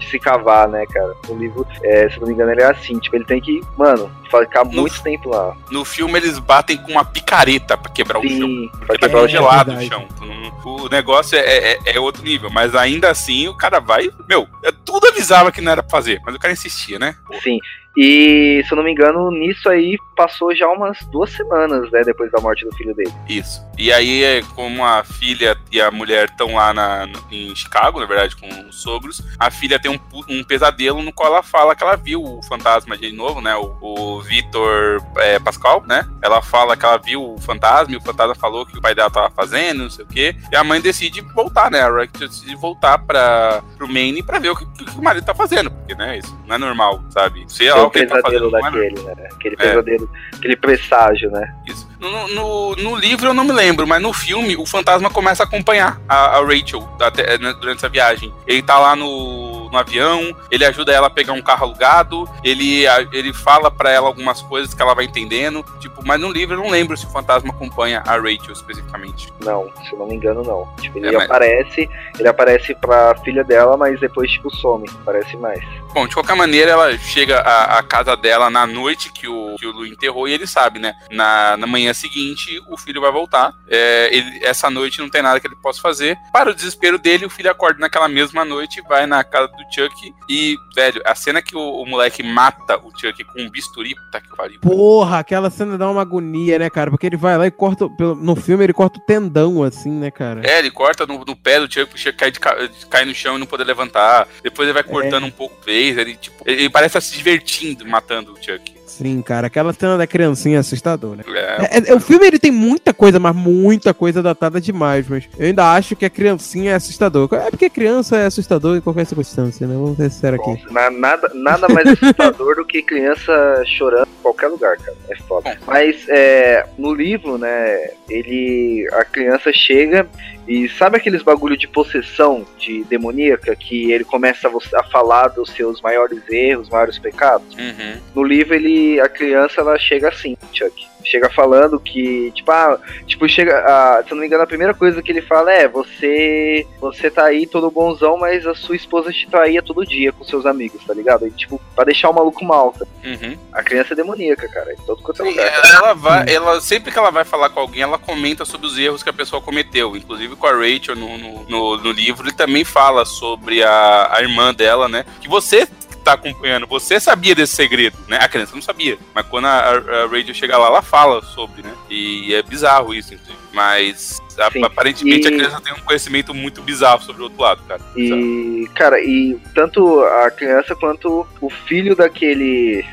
se cavar, né, cara? O livro, é, se não me engano, ele é assim, tipo, ele tem que, mano, ficar No- muito tempo lá. No filme eles batem com uma picareta pra quebrar o chão. Sim, Porque pra tá quebrar o é gelo. congelado o verdade. chão. Não- O negócio é, é- é outro nível. Mas ainda assim, o cara vai. Meu, é- tudo avisava que não era pra fazer. Mas o cara insistia, né? Sim. E, se eu não me engano, nisso aí passou já umas duas semanas, né, depois da morte do filho dele. Isso. E aí, é, como a filha e a mulher estão lá na, em Chicago, na verdade, com os sogros, a filha tem um, um pesadelo no qual ela fala que ela viu o fantasma de novo, né? O, o Vitor é, Pascal, né? Ela fala que ela viu o fantasma e o fantasma falou que o pai dela tava fazendo, não sei o quê. E a mãe decide voltar, né? A Rachel decide voltar pra, pro Maine pra ver o que, que o marido tá fazendo. Porque, né? Isso não é normal, sabe? Se Foi o tá pesadelo daquele, né? Aquele É. pesadelo, aquele presságio, né? Isso. No, no, no livro eu não me lembro, mas no filme o fantasma começa a acompanhar a, a Rachel até, né, durante essa viagem. Ele tá lá no, no avião, ele ajuda ela a pegar um carro alugado, ele, a- ele fala pra ela algumas coisas que ela vai entendendo. Tipo, mas no livro eu não lembro se o fantasma acompanha a Rachel especificamente. Não, se eu não me engano, não. Tipo, ele É, mas- aparece, ele aparece pra filha dela, mas depois, tipo, some. Aparece mais. Bom, de qualquer maneira, ela chega à, à casa dela na noite que o, que o Lu enterrou e ele sabe, né? Na, na manhã seguinte, o filho vai voltar. É, ele- essa noite não tem nada que ele possa fazer. Para o desespero dele, o filho acorda naquela mesma noite, vai na casa do Chuck e, velho, a cena que o, o moleque mata o Chuck com um bisturi, puta que pariu. Porra, aquela cena dá uma agonia, né, cara? Porque ele vai lá e corta. No filme ele corta o tendão, assim, né, cara? É, ele corta no, no pé do Chuck pro Chuck cair, de ca- cair no chão e não poder levantar. Depois ele vai cortando um pouco o. Ele, tipo, ele, ele parece estar se divertindo matando o Chuck. Sim, cara. Aquela cena da criancinha é assustadora. É, É, é- o filme ele tem muita coisa, mas muita coisa datada demais. Mas eu ainda acho que a criancinha é assustador. É porque criança é assustador em qualquer circunstância, né? Vamos ser sinceros aqui. Na- nada, nada mais assustador do que criança chorando em qualquer lugar, cara. É foda. Mas é, no livro, né, ele. A criança chega e sabe aqueles bagulho de possessão de demoníaca que ele começa a, falar dos seus maiores erros, maiores pecados? uhum. No livro, ele, a criança ela chega assim, Chuck. Chega falando que, tipo, ah, tipo, chega. A, se eu não me engano, a primeira coisa que ele fala é: você. Você tá aí todo bonzão, mas a sua esposa te traía todo dia com seus amigos, tá ligado? E, tipo, pra deixar o maluco mal. tá? Uhum. A criança é demoníaca, cara. Em todo quanto é Sim, lugar. cara. ela vai, ela, sempre que ela vai falar com alguém, ela comenta sobre os erros que a pessoa cometeu. Inclusive com a Rachel no, no, no- no livro, ele também fala sobre a, a irmã dela, né? Que você tá acompanhando, você sabia desse segredo, né? A criança não sabia. Mas quando a, a, a Rachel chega lá, ela fala sobre, né? E é bizarro isso, inclusive. Mas a- Sim, aparentemente a e- criança tem um conhecimento muito bizarro sobre o outro lado, cara. Bizarro. E, cara, e tanto a criança quanto o filho daquele.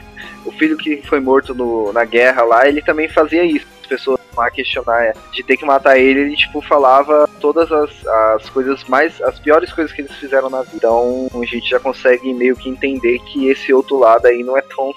O filho que foi morto no- na guerra lá, ele também fazia isso. As pessoas lá questionar de ter que matar ele, ele, tipo, falava todas as, as coisas mais. as piores coisas que eles fizeram na vida. Então a gente já consegue meio que entender que esse outro lado aí não é tão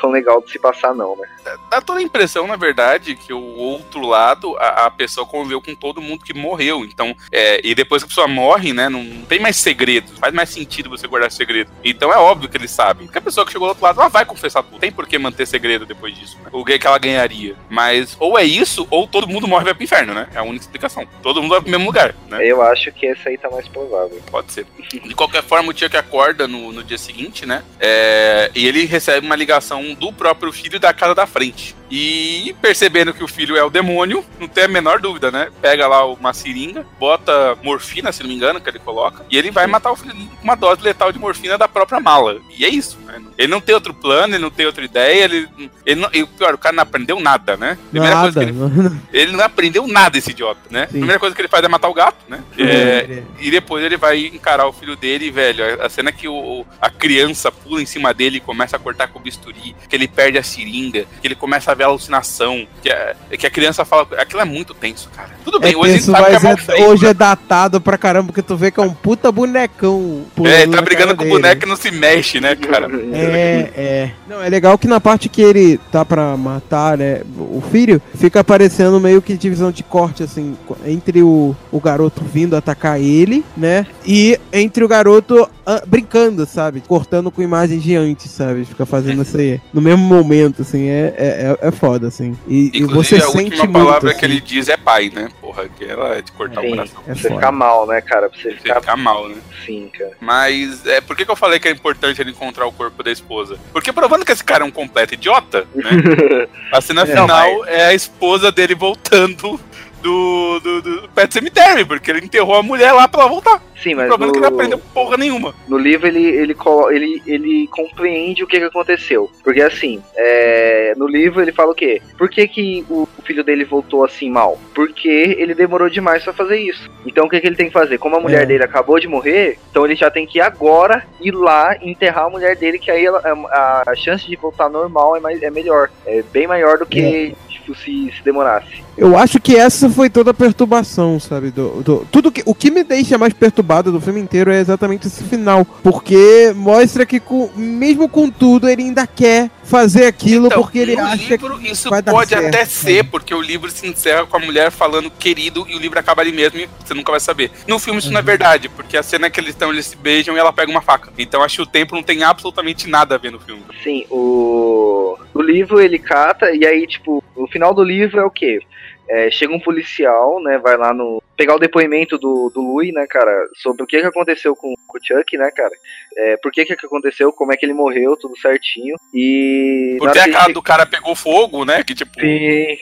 tão legal de se passar, não, né? Dá toda a impressão, na verdade, que o outro lado, a, a pessoa conviveu com todo mundo que morreu. Então, é, e depois que a pessoa morre, né, não tem mais segredos. Faz mais sentido você guardar segredo. Então é óbvio que eles sabem. Porque a pessoa que chegou do outro lado, ela vai confessar tudo. Tem por que manter segredo depois disso, né? O que ela ganharia. Mas, ou é isso, ou todo mundo morre e vai pro inferno, né? É a única explicação. Todo mundo vai pro mesmo lugar, né? Eu acho que essa aí tá mais provável. Pode ser. De qualquer forma, o Chuck acorda no, no dia seguinte, né? É, e ele recebe uma ligação do próprio filho da casa da frente. E percebendo que o filho é o demônio, não tem a menor dúvida, né? Pega lá uma seringa, bota morfina, se não me engano, que ele coloca, e ele vai matar o filho com uma dose letal de morfina da própria mala. E é isso, né? Ele não tem outro plano, ele não tem outra ideia, ele. ele não, e pior, o cara não aprendeu nada, né? Primeira nada. coisa que ele, ele não aprendeu nada, esse idiota, né? Sim. Primeira coisa que ele faz é matar o gato, né? É, e depois ele vai encarar o filho dele, velho, a cena que o, a criança pula em cima dele e começa a cortar com o bisturi, que ele perde a seringa, que ele começa a ver a alucinação, que a, que a criança fala. Aquilo é muito tenso, cara. Tudo bem, é hoje tenso, sabe que é, é feito, Hoje né? é datado pra caramba, porque tu vê que é um puta bonecão. É, ele tá brigando com o boneco e não se mexe, né, cara? É, é. Não, é legal que na parte que ele tá pra matar, né, o filho, fica aparecendo meio que divisão de corte, assim, entre o, o garoto vindo atacar ele, né, e entre o garoto uh, brincando, sabe? Cortando com imagens de antes, sabe? Fica fazendo isso aí. No mesmo momento, assim, é, é, é foda, assim. E, e você a sente última muito, palavra assim. que ele diz é pai, né? Porra, que ela é de cortar Sim, o coração. É você ficar mal, né, cara? Pra você, você ficar... ficar mal, né? Sim, cara. Mas é, por que, que eu falei que é importante ele encontrar o corpo da esposa? Porque provando que esse cara é um completo idiota, né? a cena final Não, mas... é a esposa dele voltando do, do, do Pet Cemetery, porque ele enterrou a mulher lá pra ela voltar. Sim, mas. O problema no... é que ele não aprendeu porra nenhuma. No livro ele, ele, ele, ele compreende o que, que aconteceu. Porque assim, é... no livro ele fala o quê? Por que, que o filho dele voltou assim mal? Porque ele demorou demais para fazer isso. Então o que, que ele tem que fazer? Como a mulher é. dele acabou de morrer, então ele já tem que ir agora ir lá enterrar a mulher dele, que aí ela, a, a, chance de voltar normal é, mais, é melhor. É bem maior do que é. tipo, se, se demorasse. Eu acho que essa foi toda a perturbação, sabe? Do, do, tudo que, o que me deixa mais perturbado do filme inteiro é exatamente esse final. Porque mostra que, com, mesmo com tudo, ele ainda quer fazer aquilo então, porque ele acha livro, que. Isso pode até ser, porque o livro se encerra com a mulher falando querido e o livro acaba ali mesmo e você nunca vai saber. No filme isso uhum. não é uhum. verdade, porque a cena que eles estão, eles se beijam e ela pega uma faca. Então acho que o tempo não tem absolutamente nada a ver no filme. Sim, o. O livro ele cata, e aí, tipo, o final do livro é o quê? É, chega um policial, né? Vai lá no. pegar o depoimento do, do Louis, né, cara? Sobre o que, que aconteceu com, com o Chuck, né, cara? É, por que, que aconteceu, como é que ele morreu, tudo certinho. E. Porque a cara do cara pegou fogo, né? Que tipo. Sim.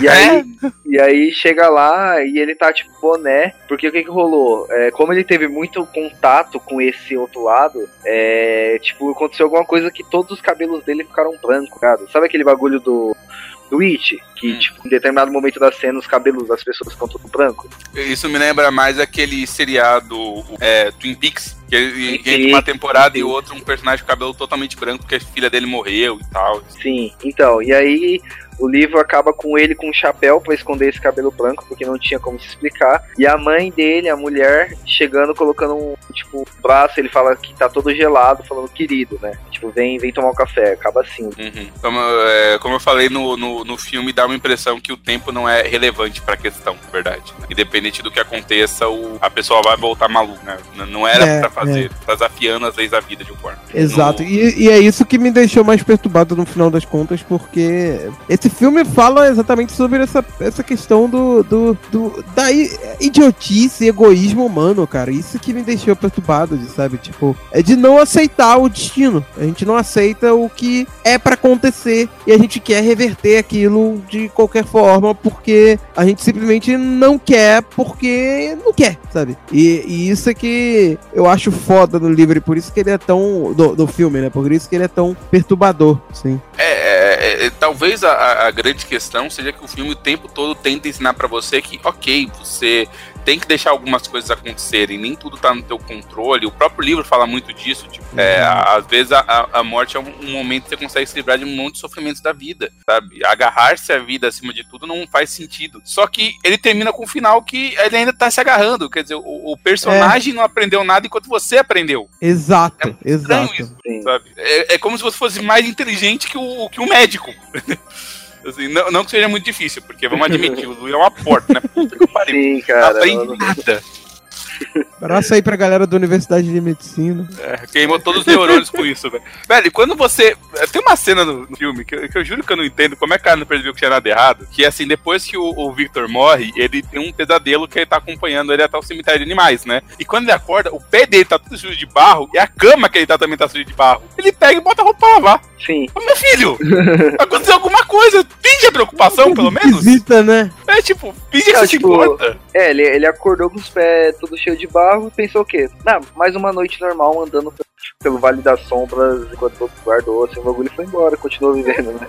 E aí, é? e aí chega lá e ele tá tipo boné, porque o que que rolou? É, como ele teve muito contato com esse outro lado, é, tipo, aconteceu alguma coisa que todos os cabelos dele ficaram brancos, cara. Sabe aquele bagulho do do It, que, hum. tipo, em determinado momento da cena os cabelos das pessoas estão tudo branco. Isso me lembra mais aquele seriado é, Twin Peaks, que ele, entre uma temporada e outra, um personagem com cabelo totalmente branco, porque a filha dele morreu e tal. Sim, então, e aí o livro acaba com ele com um chapéu para esconder esse cabelo branco, porque não tinha como se explicar. E a mãe dele, a mulher, chegando, colocando um, tipo, um braço, ele fala que tá todo gelado, falando querido, né? Tipo, vem, vem tomar um café, acaba assim. Uhum. Como, é, como eu falei no, no, no, filme, dá uma impressão que o tempo não é relevante pra questão, verdade. Né? Independente do que aconteça, o, a pessoa vai voltar maluca, né? Não era é, pra fazer, é. tá desafiando as leis da vida de um forma. Exato, no... e, e é isso que me deixou mais perturbado no final das contas, porque esse filme fala exatamente sobre essa, essa questão do, do, do da idiotice, egoísmo humano, cara. Isso que me deixou perturbado, sabe? Tipo, é de não aceitar o destino. A gente não aceita o que é para acontecer e a gente quer reverter aquilo de qualquer forma porque a gente simplesmente não quer porque não quer, sabe? E, e isso é que eu acho foda no livro e por isso que ele é tão. do, do filme, né? Por isso que ele é tão perturbador, sim. É, é, é talvez a, a, grande questão seja que o filme o tempo todo tenta ensinar para você que, ok, você tem que deixar algumas coisas acontecerem, nem tudo tá no teu controle. O próprio livro fala muito disso, tipo, é, às vezes a, a morte é um, um momento que você consegue se livrar de um monte de sofrimentos da vida, sabe? Agarrar-se à vida acima de tudo não faz sentido. Só que ele termina com um final que ele ainda tá se agarrando, quer dizer, o, o personagem não aprendeu nada enquanto você aprendeu. Exato, Estranho exato. isso? É, é como se você fosse mais inteligente que o, que o médico. Assim, não, não que seja muito difícil, porque vamos admitir, o Lu é uma porta, né? Puta que pariu. Sim, Não cara. aprende nada. Abraço aí pra galera da Universidade de Medicina. É, queimou todos os neurônios com isso, velho. Velho, e quando você. Tem uma cena no, no filme que, eu- que eu juro que eu não entendo como é que o cara não percebeu que tinha nada errado. Que assim, depois que o, o Victor morre, ele tem um pesadelo que ele tá acompanhando ele até o cemitério de animais, né? E quando ele acorda, o pé dele tá tudo sujo de barro e a cama que ele tá também tá suja de barro. Ele pega e bota a roupa pra lavar. Sim. Ô, meu filho, aconteceu alguma coisa. Finge a preocupação, pelo menos. Visita, né? É tipo, finge que se tipo, importa. É, ele, ele acordou com os pés tudo cheio de barro pensou o quê? Ah, mais uma noite normal andando pe- pelo Vale das Sombras enquanto guardou, assim, o bagulho foi embora, continuou vivendo, né?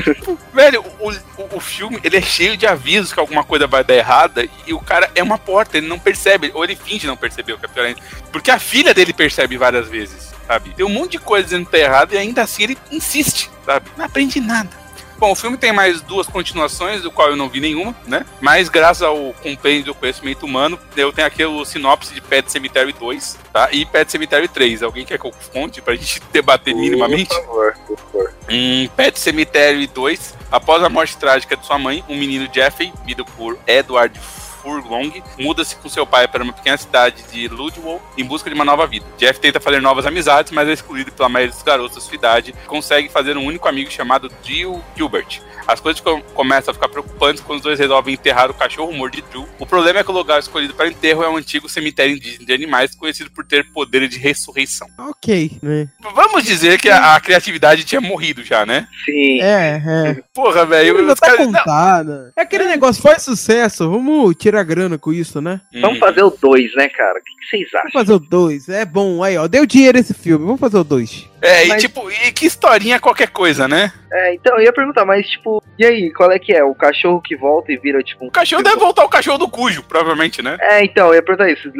Velho, o, o, o filme, ele é cheio de avisos que alguma coisa vai dar errada e o cara é uma porta, ele não percebe, ou ele finge não perceber o que é pior ainda. Porque a filha dele percebe várias vezes, sabe? Tem um monte de coisa dizendo que tá errado e ainda assim ele insiste, sabe? Não aprende nada. Bom, o filme tem mais duas continuações, do qual eu não vi nenhuma, né? Mas graças ao compêndio do conhecimento humano, eu tenho aqui o sinopse de Pet Cemetery 2, tá? E Pet Cemetery 3. Alguém quer que eu conte pra gente debater minimamente? Por favor, por favor. Em Pet Cemetery 2, após a morte trágica de sua mãe, o menino Jeffrey, vivido por Edward Furlong, muda-se com seu pai para uma pequena cidade de Ludlow em busca de uma nova vida. Jeff tenta fazer novas amizades, mas é excluído pela maioria dos garotos da sua idade e consegue fazer um único amigo chamado Drew Gilbert. As coisas com- começam a ficar preocupantes quando os dois resolvem enterrar o cachorro morto de Drew. O problema é que o lugar escolhido para enterro é um antigo cemitério indígena de animais conhecido por ter poder de ressurreição. Ok, né? Vamos dizer que a, a criatividade tinha morrido já, né? Sim. É, é. Porra, velho. Tá contada. É aquele negócio, faz sucesso, vamos tirar grana com isso, né? Vamos Hum. fazer o 2, né, cara? O que, vocês Vamos acham? fazer o 2, é bom. Aí, ó, deu dinheiro esse filme, vamos fazer o 2. É, Mas- e tipo, e que historinha qualquer coisa, né? É, então, eu ia perguntar, mas tipo, e aí, qual é que é? O cachorro que volta e vira, tipo, um O cachorro deve voltar o cachorro do Cujo, provavelmente, né? É, então, eu ia perguntar isso.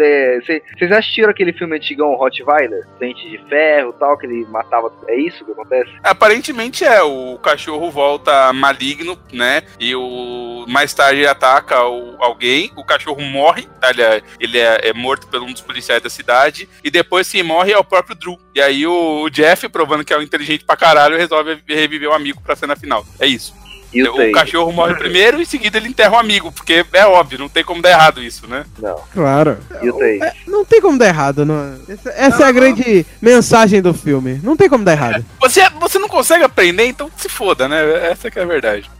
Cê- Vocês assistiram aquele filme antigão, Rottweiler? Dente de ferro e tal, que ele matava. É isso que acontece? Aparentemente é, o cachorro volta maligno, né? E o mais tarde ataca o- alguém, o cachorro morre, tá? ele, é, ele é- é morto por um dos policiais da cidade, e depois quem morre é o próprio Drew. E aí o, o Jeff, provando que é um inteligente pra caralho, resolve reviver o amigo pra cena final. É isso. E o o cachorro morre primeiro e em seguida ele enterra o amigo, porque é óbvio, não tem como dar errado isso, né? Não. Claro. E o Tay? É, não tem como dar errado, não. Essa, essa é a grande mensagem do filme. Não tem como dar errado. Você, você não consegue aprender, então se foda, né? Essa que é a verdade.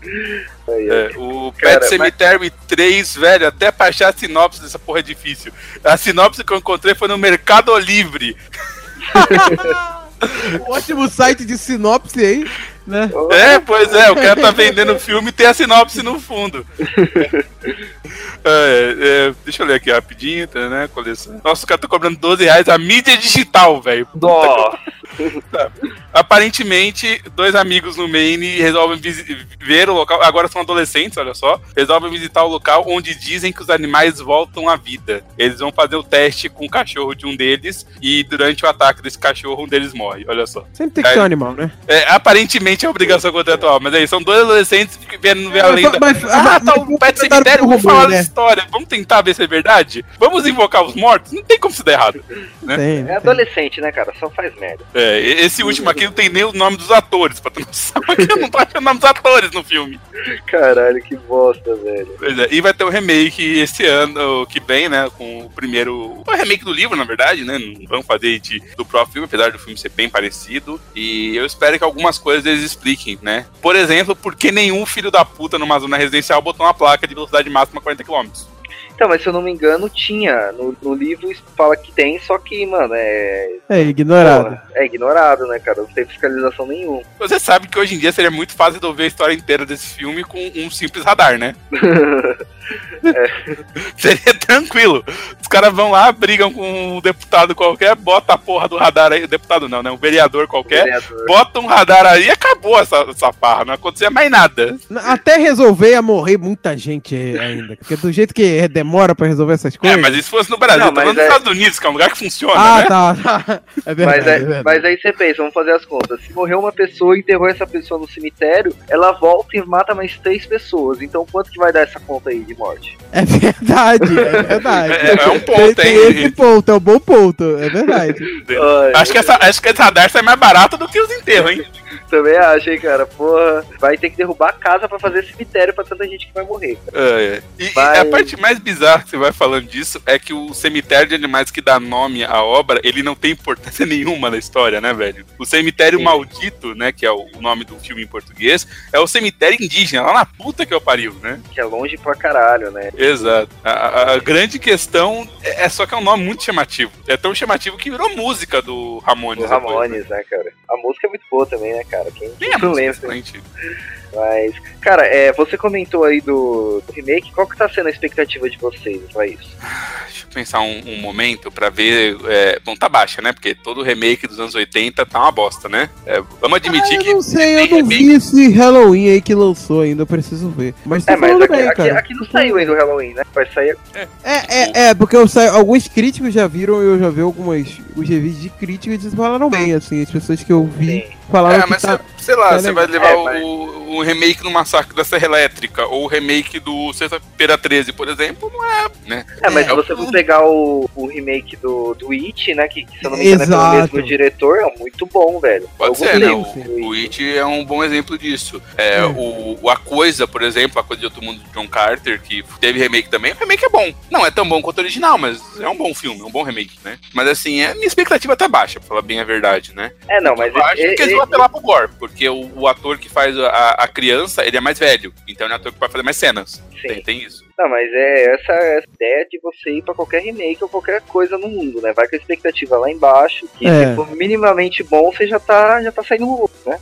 É, o Cara, Pet Cemetery 3, velho, até pra achar a sinopse dessa porra é difícil. A sinopse que eu encontrei foi no Mercado Livre. Ótimo site de sinopse aí, né? É, pois é, o cara tá vendendo o filme e tem a sinopse no fundo. É, é, deixa eu ler aqui rapidinho, tá, né? Coleção. Nossa, o cara tá cobrando 12 reais a mídia digital, velho. Dó. Aparentemente, dois amigos no Maine resolvem ver o local. Agora são adolescentes, olha só. Resolvem visitar o local onde dizem que os animais voltam à vida. Eles vão fazer o teste com o cachorro de um deles. E durante o ataque desse cachorro, um deles morre. Olha só. Sempre tem que É. ser um animal, né? É, aparentemente é obrigação contratual. Mas aí, são dois adolescentes que vendo ver a lenda. mas- ah, mas- tá mas o pet cemitério, vamos falar né? história. Vamos tentar ver se é verdade? Vamos invocar os mortos? Não tem como se dar errado. né? Tem, É tem. adolescente, né, cara? Só faz merda. É, e- esse último aqui não tem nem o nome dos atores, pra ter noção. Aqui eu não tô achando o nome dos atores no filme. Caralho, que bosta, velho. Pois é, e vai ter o remake esse ano que vem, né? Com o primeiro. O remake do livro, na verdade, né? Não vão fazer de, do próprio filme, apesar do filme ser bem parecido. E eu espero que algumas coisas eles expliquem, né? Por exemplo, por que nenhum filho da puta numa zona residencial botou uma placa de velocidade máxima 40 km? Então, mas se eu não me engano, tinha. No, no livro fala que tem, só que, mano, é. É ignorado. É ignorado, né, cara? Não tem fiscalização nenhuma. Você sabe que hoje em dia seria muito fácil de eu ver a história inteira desse filme com um simples radar, né? É. Seria tranquilo. Os caras vão lá, brigam com um deputado qualquer, bota a porra do radar aí. Deputado não, né? Um vereador qualquer. Vereador. Bota um radar aí e acabou essa, essa farra. Não acontecia mais nada. Até resolver ia morrer muita gente ainda. Porque do jeito que demora pra resolver essas coisas. É, mas isso fosse no Brasil, não, mas é... nos Estados Unidos, que é um lugar que funciona. Ah, né? tá, tá. É verdade, mas, é, é mas aí você pensa, vamos fazer as contas. Se morreu uma pessoa e enterrou essa pessoa no cemitério, ela volta e mata mais três pessoas. Então quanto que vai dar essa conta aí de morte? É verdade, é verdade. é, é um ponto, tem, tem esse ponto, é um bom ponto, é verdade. acho, que essa, acho que essa Darcy é mais barata do que os enterros, hein? Também acho, hein, cara. Porra, vai ter que derrubar a casa pra fazer cemitério pra tanta gente que vai morrer. É, é. E, Mas... e, a parte mais bizarra que você vai falando disso é que o cemitério de animais que dá nome à obra, ele não tem importância nenhuma na história, né, velho? O cemitério Sim. maldito, né, que é o nome do filme em português, é o cemitério indígena, lá na puta que eu pariu, né? Que é longe pra caralho, né? Exato. A, a, grande questão é, é, só que é um nome muito chamativo. É tão chamativo que virou música do Ramones. Do Ramones, depois, né? né, cara? A música é muito boa também, né, cara? Quem, quem não lembra? Mas, cara, é, você comentou aí do, do, remake, qual que tá sendo a expectativa de vocês pra isso? Deixa eu pensar um, um momento pra ver. É, bom, tá baixa, né? Porque todo remake dos anos 80 tá uma bosta, né? É, vamos admitir ah, eu não sei, eu não remake... vi esse Halloween aí que lançou ainda, eu preciso ver. Mas tá é, mas aqui, bem, aqui, aqui, não saiu ainda o Halloween, né? Vai sair. É, é, é, é porque eu saio, alguns críticos já viram, eu já vi algumas os reviews de críticos e falaram bem, assim, as pessoas que eu vi. Sim falaram é, mas tá, sei lá, tá você vai levar é, o, mas... o, remake do Massacre da Serra Elétrica ou o remake do Sexta-feira 13, por exemplo, não é, né? É, mas é, se você for pegar o, o remake do, do It, né, que, que se eu não me engano Exato. é pelo mesmo diretor, é muito bom, velho. Pode ser, né? O, o It é um bom exemplo disso. É, é, O, A Coisa, por exemplo, A Coisa de Outro Mundo de John Carter, que teve remake também, o remake é bom. Não é tão bom quanto o original, mas é um bom filme, é um bom remake, né? Mas assim, a minha expectativa tá baixa, pra falar bem a verdade, né? É, não, mas... Eu acho que eles vão apelar pro gore, porque o, o ator que faz a, a, criança, ele é mais velho, então ele é um ator que pode fazer mais cenas. Tem, tem isso. Não, mas é essa, essa ideia de você ir pra qualquer remake ou qualquer coisa no mundo, né? Vai com a expectativa lá embaixo, que é. se for minimamente bom, você já tá, já tá saindo louco, né?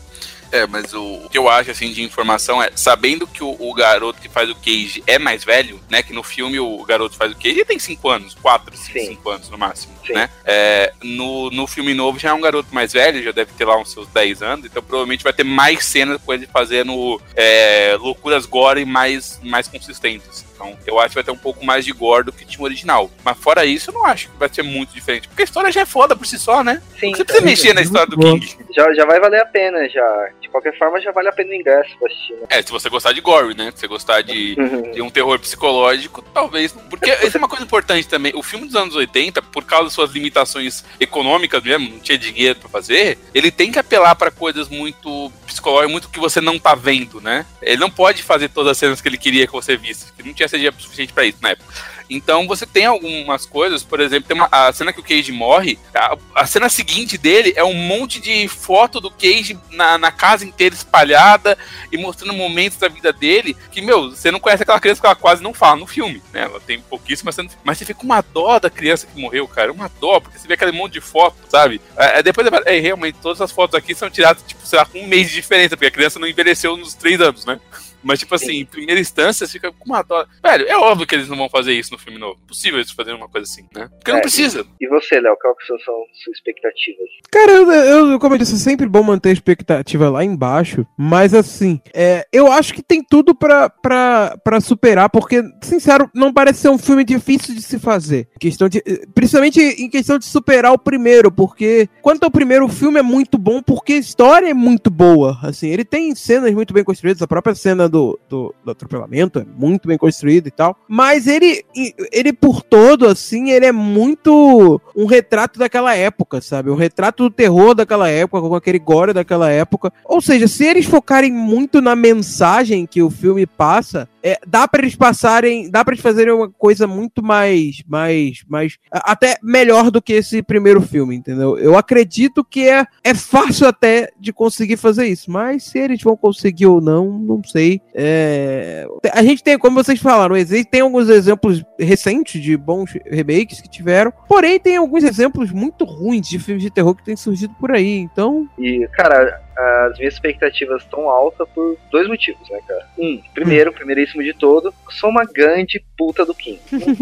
É, mas o, o, que eu acho, assim, de informação é, sabendo que o, o, garoto que faz o Cage é mais velho, né, que no filme o garoto faz o Cage, ele tem 5 anos, 4, 5 anos no máximo, Sim. né, é, no, no filme novo já é um garoto mais velho, já deve ter lá uns seus 10 anos, então provavelmente vai ter mais cenas com ele fazendo é, loucuras gore mais, mais consistentes. Então, eu acho que vai ter um pouco mais de gore do que tinha o original. Mas fora isso, eu não acho que vai ser muito diferente. Porque a história já é foda por si só, né? Sim. Você precisa mexer na história do King. Já, já vai valer a pena, já. De qualquer forma, já vale a pena o ingresso pra assistir. Né? É, se você gostar de gore, né? Se você gostar de, uhum. de um terror psicológico, talvez. Porque isso é uma coisa importante também. O filme dos anos 80, por causa das suas limitações econômicas mesmo, não tinha dinheiro pra fazer, ele tem que apelar para coisas muito psicológicas, muito que você não tá vendo, né? Ele não pode fazer todas as cenas que ele queria que você visse, que não tinha CGI suficiente para isso na época. Então você tem algumas coisas, por exemplo, tem uma, a cena que o Cage morre, a, a, cena seguinte dele é um monte de foto do Cage na, na, casa inteira espalhada e mostrando momentos da vida dele que, meu, você não conhece aquela criança que ela quase não fala no filme, né? Ela tem pouquíssimas cenas, mas você fica com uma dó da criança que morreu, cara, uma dó, porque você vê aquele monte de foto, sabe? É, é depois, é, realmente, todas as fotos aqui são tiradas, tipo, sei lá, com um mês de diferença, porque a criança não envelheceu nos três anos, né? Mas, tipo assim, Sim. em primeira instância, você fica com uma dó. Velho, é óbvio que eles não vão fazer isso no filme novo. Impossível eles fazerem uma coisa assim, né? Porque é, não precisa. E, você, Léo, qual que são suas expectativas? Cara, eu, eu, como eu disse, é sempre bom manter a expectativa lá embaixo. Mas, assim, é, eu acho que tem tudo pra, pra, pra superar, porque, sincero, não parece ser um filme difícil de se fazer. Questão de, principalmente em questão de superar o primeiro, porque quanto ao primeiro, o filme é muito bom, porque a história é muito boa. Assim, ele tem cenas muito bem construídas, a própria cena do, do, do, atropelamento, é muito bem construído e tal. Mas ele, ele por todo, assim, ele é muito um retrato daquela época, sabe? Um retrato do terror daquela época, com aquele gore daquela época. Ou seja, se eles focarem muito na mensagem que o filme passa, é, dá para eles passarem, dá para eles fazerem uma coisa muito mais, mais, mais, até melhor do que esse primeiro filme, entendeu? Eu acredito que é, é fácil até de conseguir fazer isso, mas se eles vão conseguir ou não, não sei. É, a gente tem, como vocês falaram, tem alguns exemplos recentes de bons remakes que tiveram, porém tem alguns exemplos muito ruins de filmes de terror que têm surgido por aí, então. E, cara, as minhas expectativas estão altas por dois motivos, né, cara? Um, primeiro, primeiríssimo de todo, sou uma grande puta do King.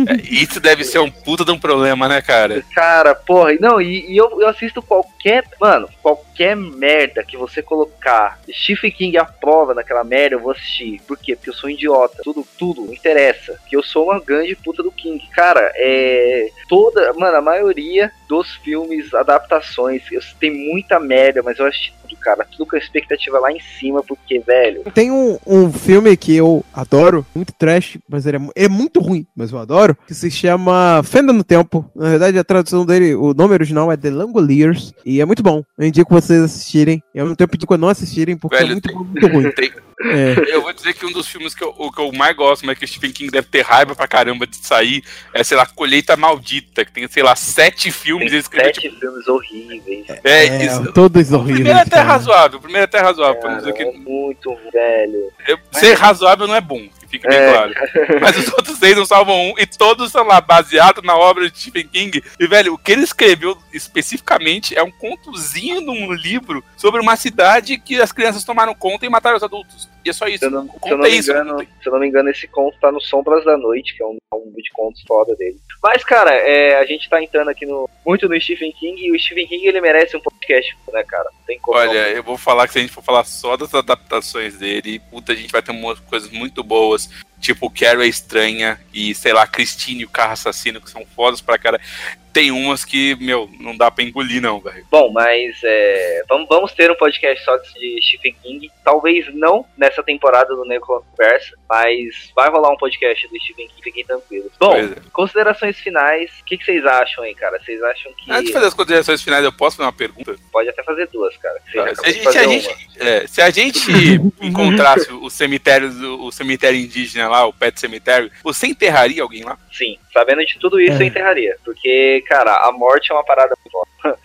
É, isso deve ser um puta de um problema, né, cara? Cara, porra, não, e, e eu, eu assisto qualquer. Mano, qualquer merda que você colocar Stephen King à prova naquela merda, eu vou assistir. Por quê? Porque eu sou um idiota. Tudo, tudo, não interessa. Que eu sou uma grande puta do King. Cara, é. Toda. Mano, a maioria dos filmes, adaptações, eu, tem muita merda, mas eu tudo, cara. Tudo com a expectativa lá em cima, porque, velho. Tem um, um filme que eu adoro, muito trash, mas ele é, é muito ruim, mas eu adoro, que se chama Fenda no Tempo. Na verdade, a tradução dele, o nome original é The Langoliers, e é muito bom. Eu indico vocês assistirem. E ao mesmo tempo indico a não assistirem, porque é Velho, muito, tem- bom, muito ruim. Tem- É. eu vou dizer que um dos filmes que eu, o que eu mais gosto, mas que o Stephen King deve ter raiva pra caramba de sair, é, sei lá, Colheita Maldita, que tem, sei lá, sete filmes Tem sete tipo, filmes horríveis. é, É, isso. todos O horríveis. primeiro é até cara. Razoável, o primeiro é até razoável, pra não dizer Cara, que é muito velho. eu- ser razoável não é bom, fique bem É. claro. Mas os outros seis não salvam um, e todos são lá baseados na obra de Stephen King. E, velho, o que ele escreveu especificamente é um contozinho num livro sobre uma cidade que as crianças tomaram conta e mataram os adultos. E é só isso. Se eu não, se eu não me isso. engano, se eu não me engano, esse conto tá no Sombras da Noite, que é um, um de contos foda dele. Mas, cara, é, a gente tá entrando aqui no, muito no Stephen King e o Stephen King ele merece um podcast, né, cara? Tem como. Olha, eu vou falar que se a gente for falar só das adaptações dele, puta, a gente vai ter umas coisas muito boas. Tipo, Carrie é Estranha e, sei lá, Christine o Carro Assassino, que são fodas pra cara. Tem umas que, meu, não dá pra engolir, não, velho. Bom, mas é, vamos, vamos ter um podcast só de Stephen King. Talvez não nessa temporada do Nego Conversa, mas vai rolar um podcast do Stephen King, fiquem tranquilos. Bom, é. considerações finais, o que, que vocês acham aí, cara? Vocês acham que. Antes de fazer as considerações finais, eu posso fazer uma pergunta? Pode até fazer duas, cara. Tá, se, a gente, se, a gente, é, se a gente encontrasse o cemitério, o cemitério indígena lá, o Pet Cemitério, você enterraria alguém lá? Sim, sabendo de tudo isso, É. eu enterraria. Porque, cara, a morte é uma parada.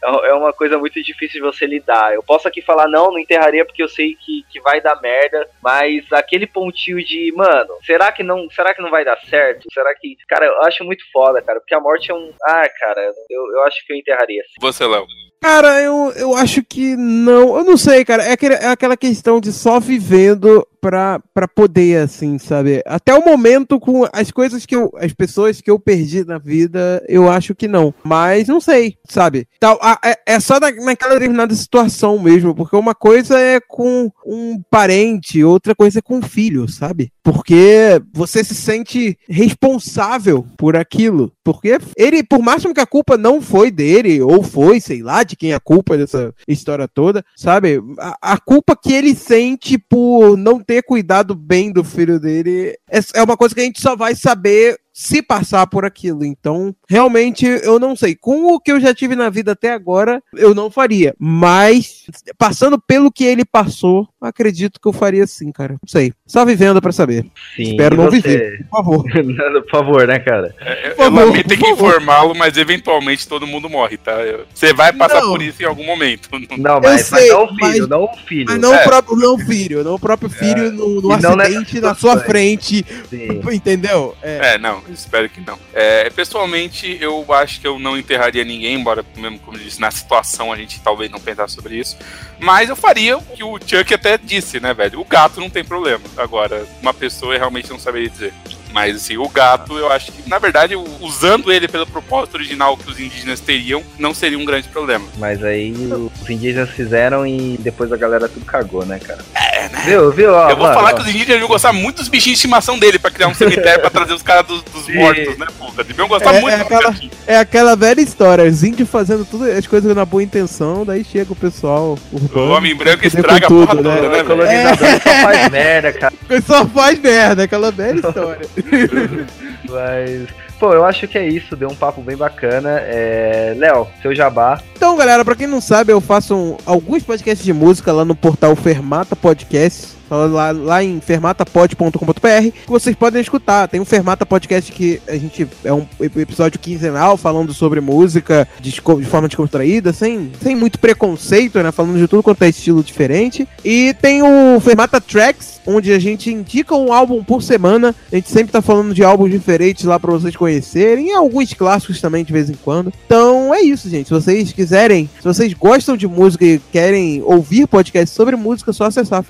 É é uma coisa muito difícil de você lidar. Eu posso aqui falar, não, não enterraria porque eu sei que, que vai dar merda, mas aquele pontinho de, mano, será que não será que não vai dar certo? Será que. Cara, eu acho muito foda, cara, porque a morte é um. Ah, cara, eu, eu acho que eu enterraria. sim. Você, Léo. Cara, eu, eu acho que não. Eu não sei, cara. É, aquele- é aquela questão de só vivendo pra, pra poder, assim, sabe? Até o momento, com as coisas que eu. As pessoas que eu perdi na vida, eu acho que não. Mas não sei, sabe? Tal, a- é, é só na, naquela determinada situação mesmo. Porque uma coisa é com um parente, outra coisa é com um filho, sabe? Porque você se sente responsável por aquilo. Porque ele, por máximo que a culpa não foi dele, ou foi, sei lá, de quem é a culpa dessa história toda, sabe? A, a culpa que ele sente por não ter cuidado bem do filho dele é, é uma coisa que a gente só vai saber se passar por aquilo. Então, realmente, eu não sei. Com o que eu já tive na vida até agora, eu não faria. Mas, passando pelo que ele passou, acredito que eu faria sim, cara. Não sei. Só vivendo pra saber. Sim, Espero não você? viver. Por favor. Por favor, né, cara? É, Eu, Por eu favor, lamento ter que informá-lo, mas eventualmente todo mundo morre, tá? Você vai passar Não. por isso em algum momento. Não, mas, sei, mas não o filho, mas- não o filho. Mas não É. o próprio não o filho, não o próprio filho no, no não nessas acidente na sua frente, Sim. entendeu? É. É, não, espero que não. É, pessoalmente, eu acho que eu não enterraria ninguém, embora, mesmo como eu disse, na situação a gente talvez não pensasse sobre isso. Mas eu faria o que o Chuck até disse, né, velho? O gato não tem problema. Agora, uma pessoa eu realmente não saberia dizer. Mas, assim, o gato, eu acho que, na verdade, usando ele pelo propósito original que os indígenas teriam, não seria um grande problema. Mas aí os indígenas fizeram e depois a galera tudo cagou, né, cara? É, né? Viu, viu? Ó, eu vou mano, falar ó. que os indígenas deviam gostar muito dos bichinhos de estimação dele pra criar um cemitério pra trazer os caras dos, dos mortos, né, puta? Deviam gostar É, muito é dos aquela-. É aquela velha história, os índios fazendo tudo as coisas na boa intenção, daí chega o pessoal O urbano. homem branco estraga a com porra tudo, toda, né? né, O colonizador só faz merda, cara. Só faz merda, aquela velha história. Mas, pô, eu acho que é isso. Deu um papo bem bacana. É... Léo, seu jabá. Então, galera, pra quem não sabe, eu faço um- alguns podcasts de música lá no portal Fermata Podcasts. Lá, lá em fermatapod.com.br, que vocês podem escutar. Tem um Fermata Podcast que a gente é um episódio quinzenal falando sobre música de, de forma descontraída, sem, sem muito preconceito, né? Falando de tudo quanto é estilo diferente. E tem o Fermata Tracks, onde a gente indica um álbum por semana. A gente sempre tá falando de álbuns diferentes lá para vocês conhecerem, e alguns clássicos também de vez em quando. Então é isso, gente. Se vocês quiserem, se vocês gostam de música e querem ouvir podcasts sobre música, é só acessar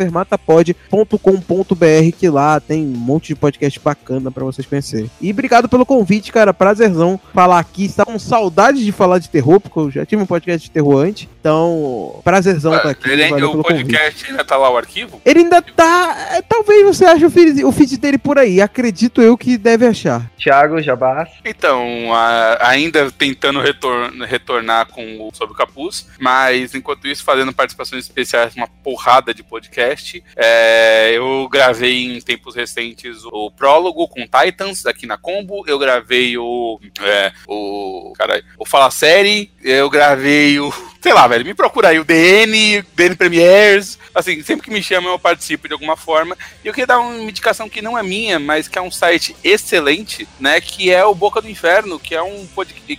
fermatapod.com.br que lá tem um monte de podcast bacana para vocês conhecerem. E obrigado pelo convite, cara. Prazerzão falar aqui. Está com saudade de falar de terror, porque eu já tive um podcast de terror antes. Então, prazerzão estar tá aqui. Ele, o podcast convite. ainda tá lá o arquivo? Ele ainda tá. É, talvez você ache o feed, o feed dele por aí. Acredito eu que deve achar. Thiago Jabás. Então, a, ainda tentando retor retornar com o Sob o Capuz, mas enquanto isso, fazendo participações especiais uma porrada de podcast. É, eu gravei em tempos recentes o prólogo com Titans aqui na Combo. Eu gravei o. É, o. Caralho, o Fala Série. Eu gravei o. Sei lá, velho, me procura aí o DN, DN Premiers. Assim, sempre que me chamam eu participo de alguma forma. E eu queria dar uma indicação que não é minha, mas que é um site excelente, né? Que é o Boca do Inferno, que é um,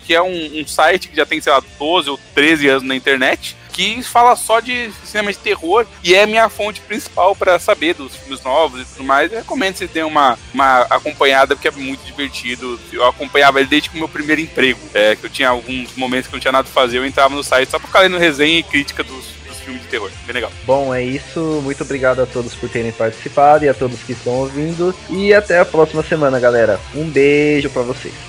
que é um, um site que já tem, sei lá, 12 ou 13 anos na internet que fala só de cinema de terror e é minha fonte principal para saber dos filmes novos e tudo mais. Eu recomendo você ter uma, uma acompanhada, porque é muito divertido. Eu acompanhava ele desde o meu primeiro emprego, é, que eu tinha alguns momentos que eu não tinha nada pra fazer, eu entrava no site só pra ficar lendo resenha e crítica dos, dos filmes de terror. Bem legal. Bom, é isso. Muito obrigado a todos por terem participado e a todos que estão ouvindo. E até a próxima semana, galera. Um beijo para vocês.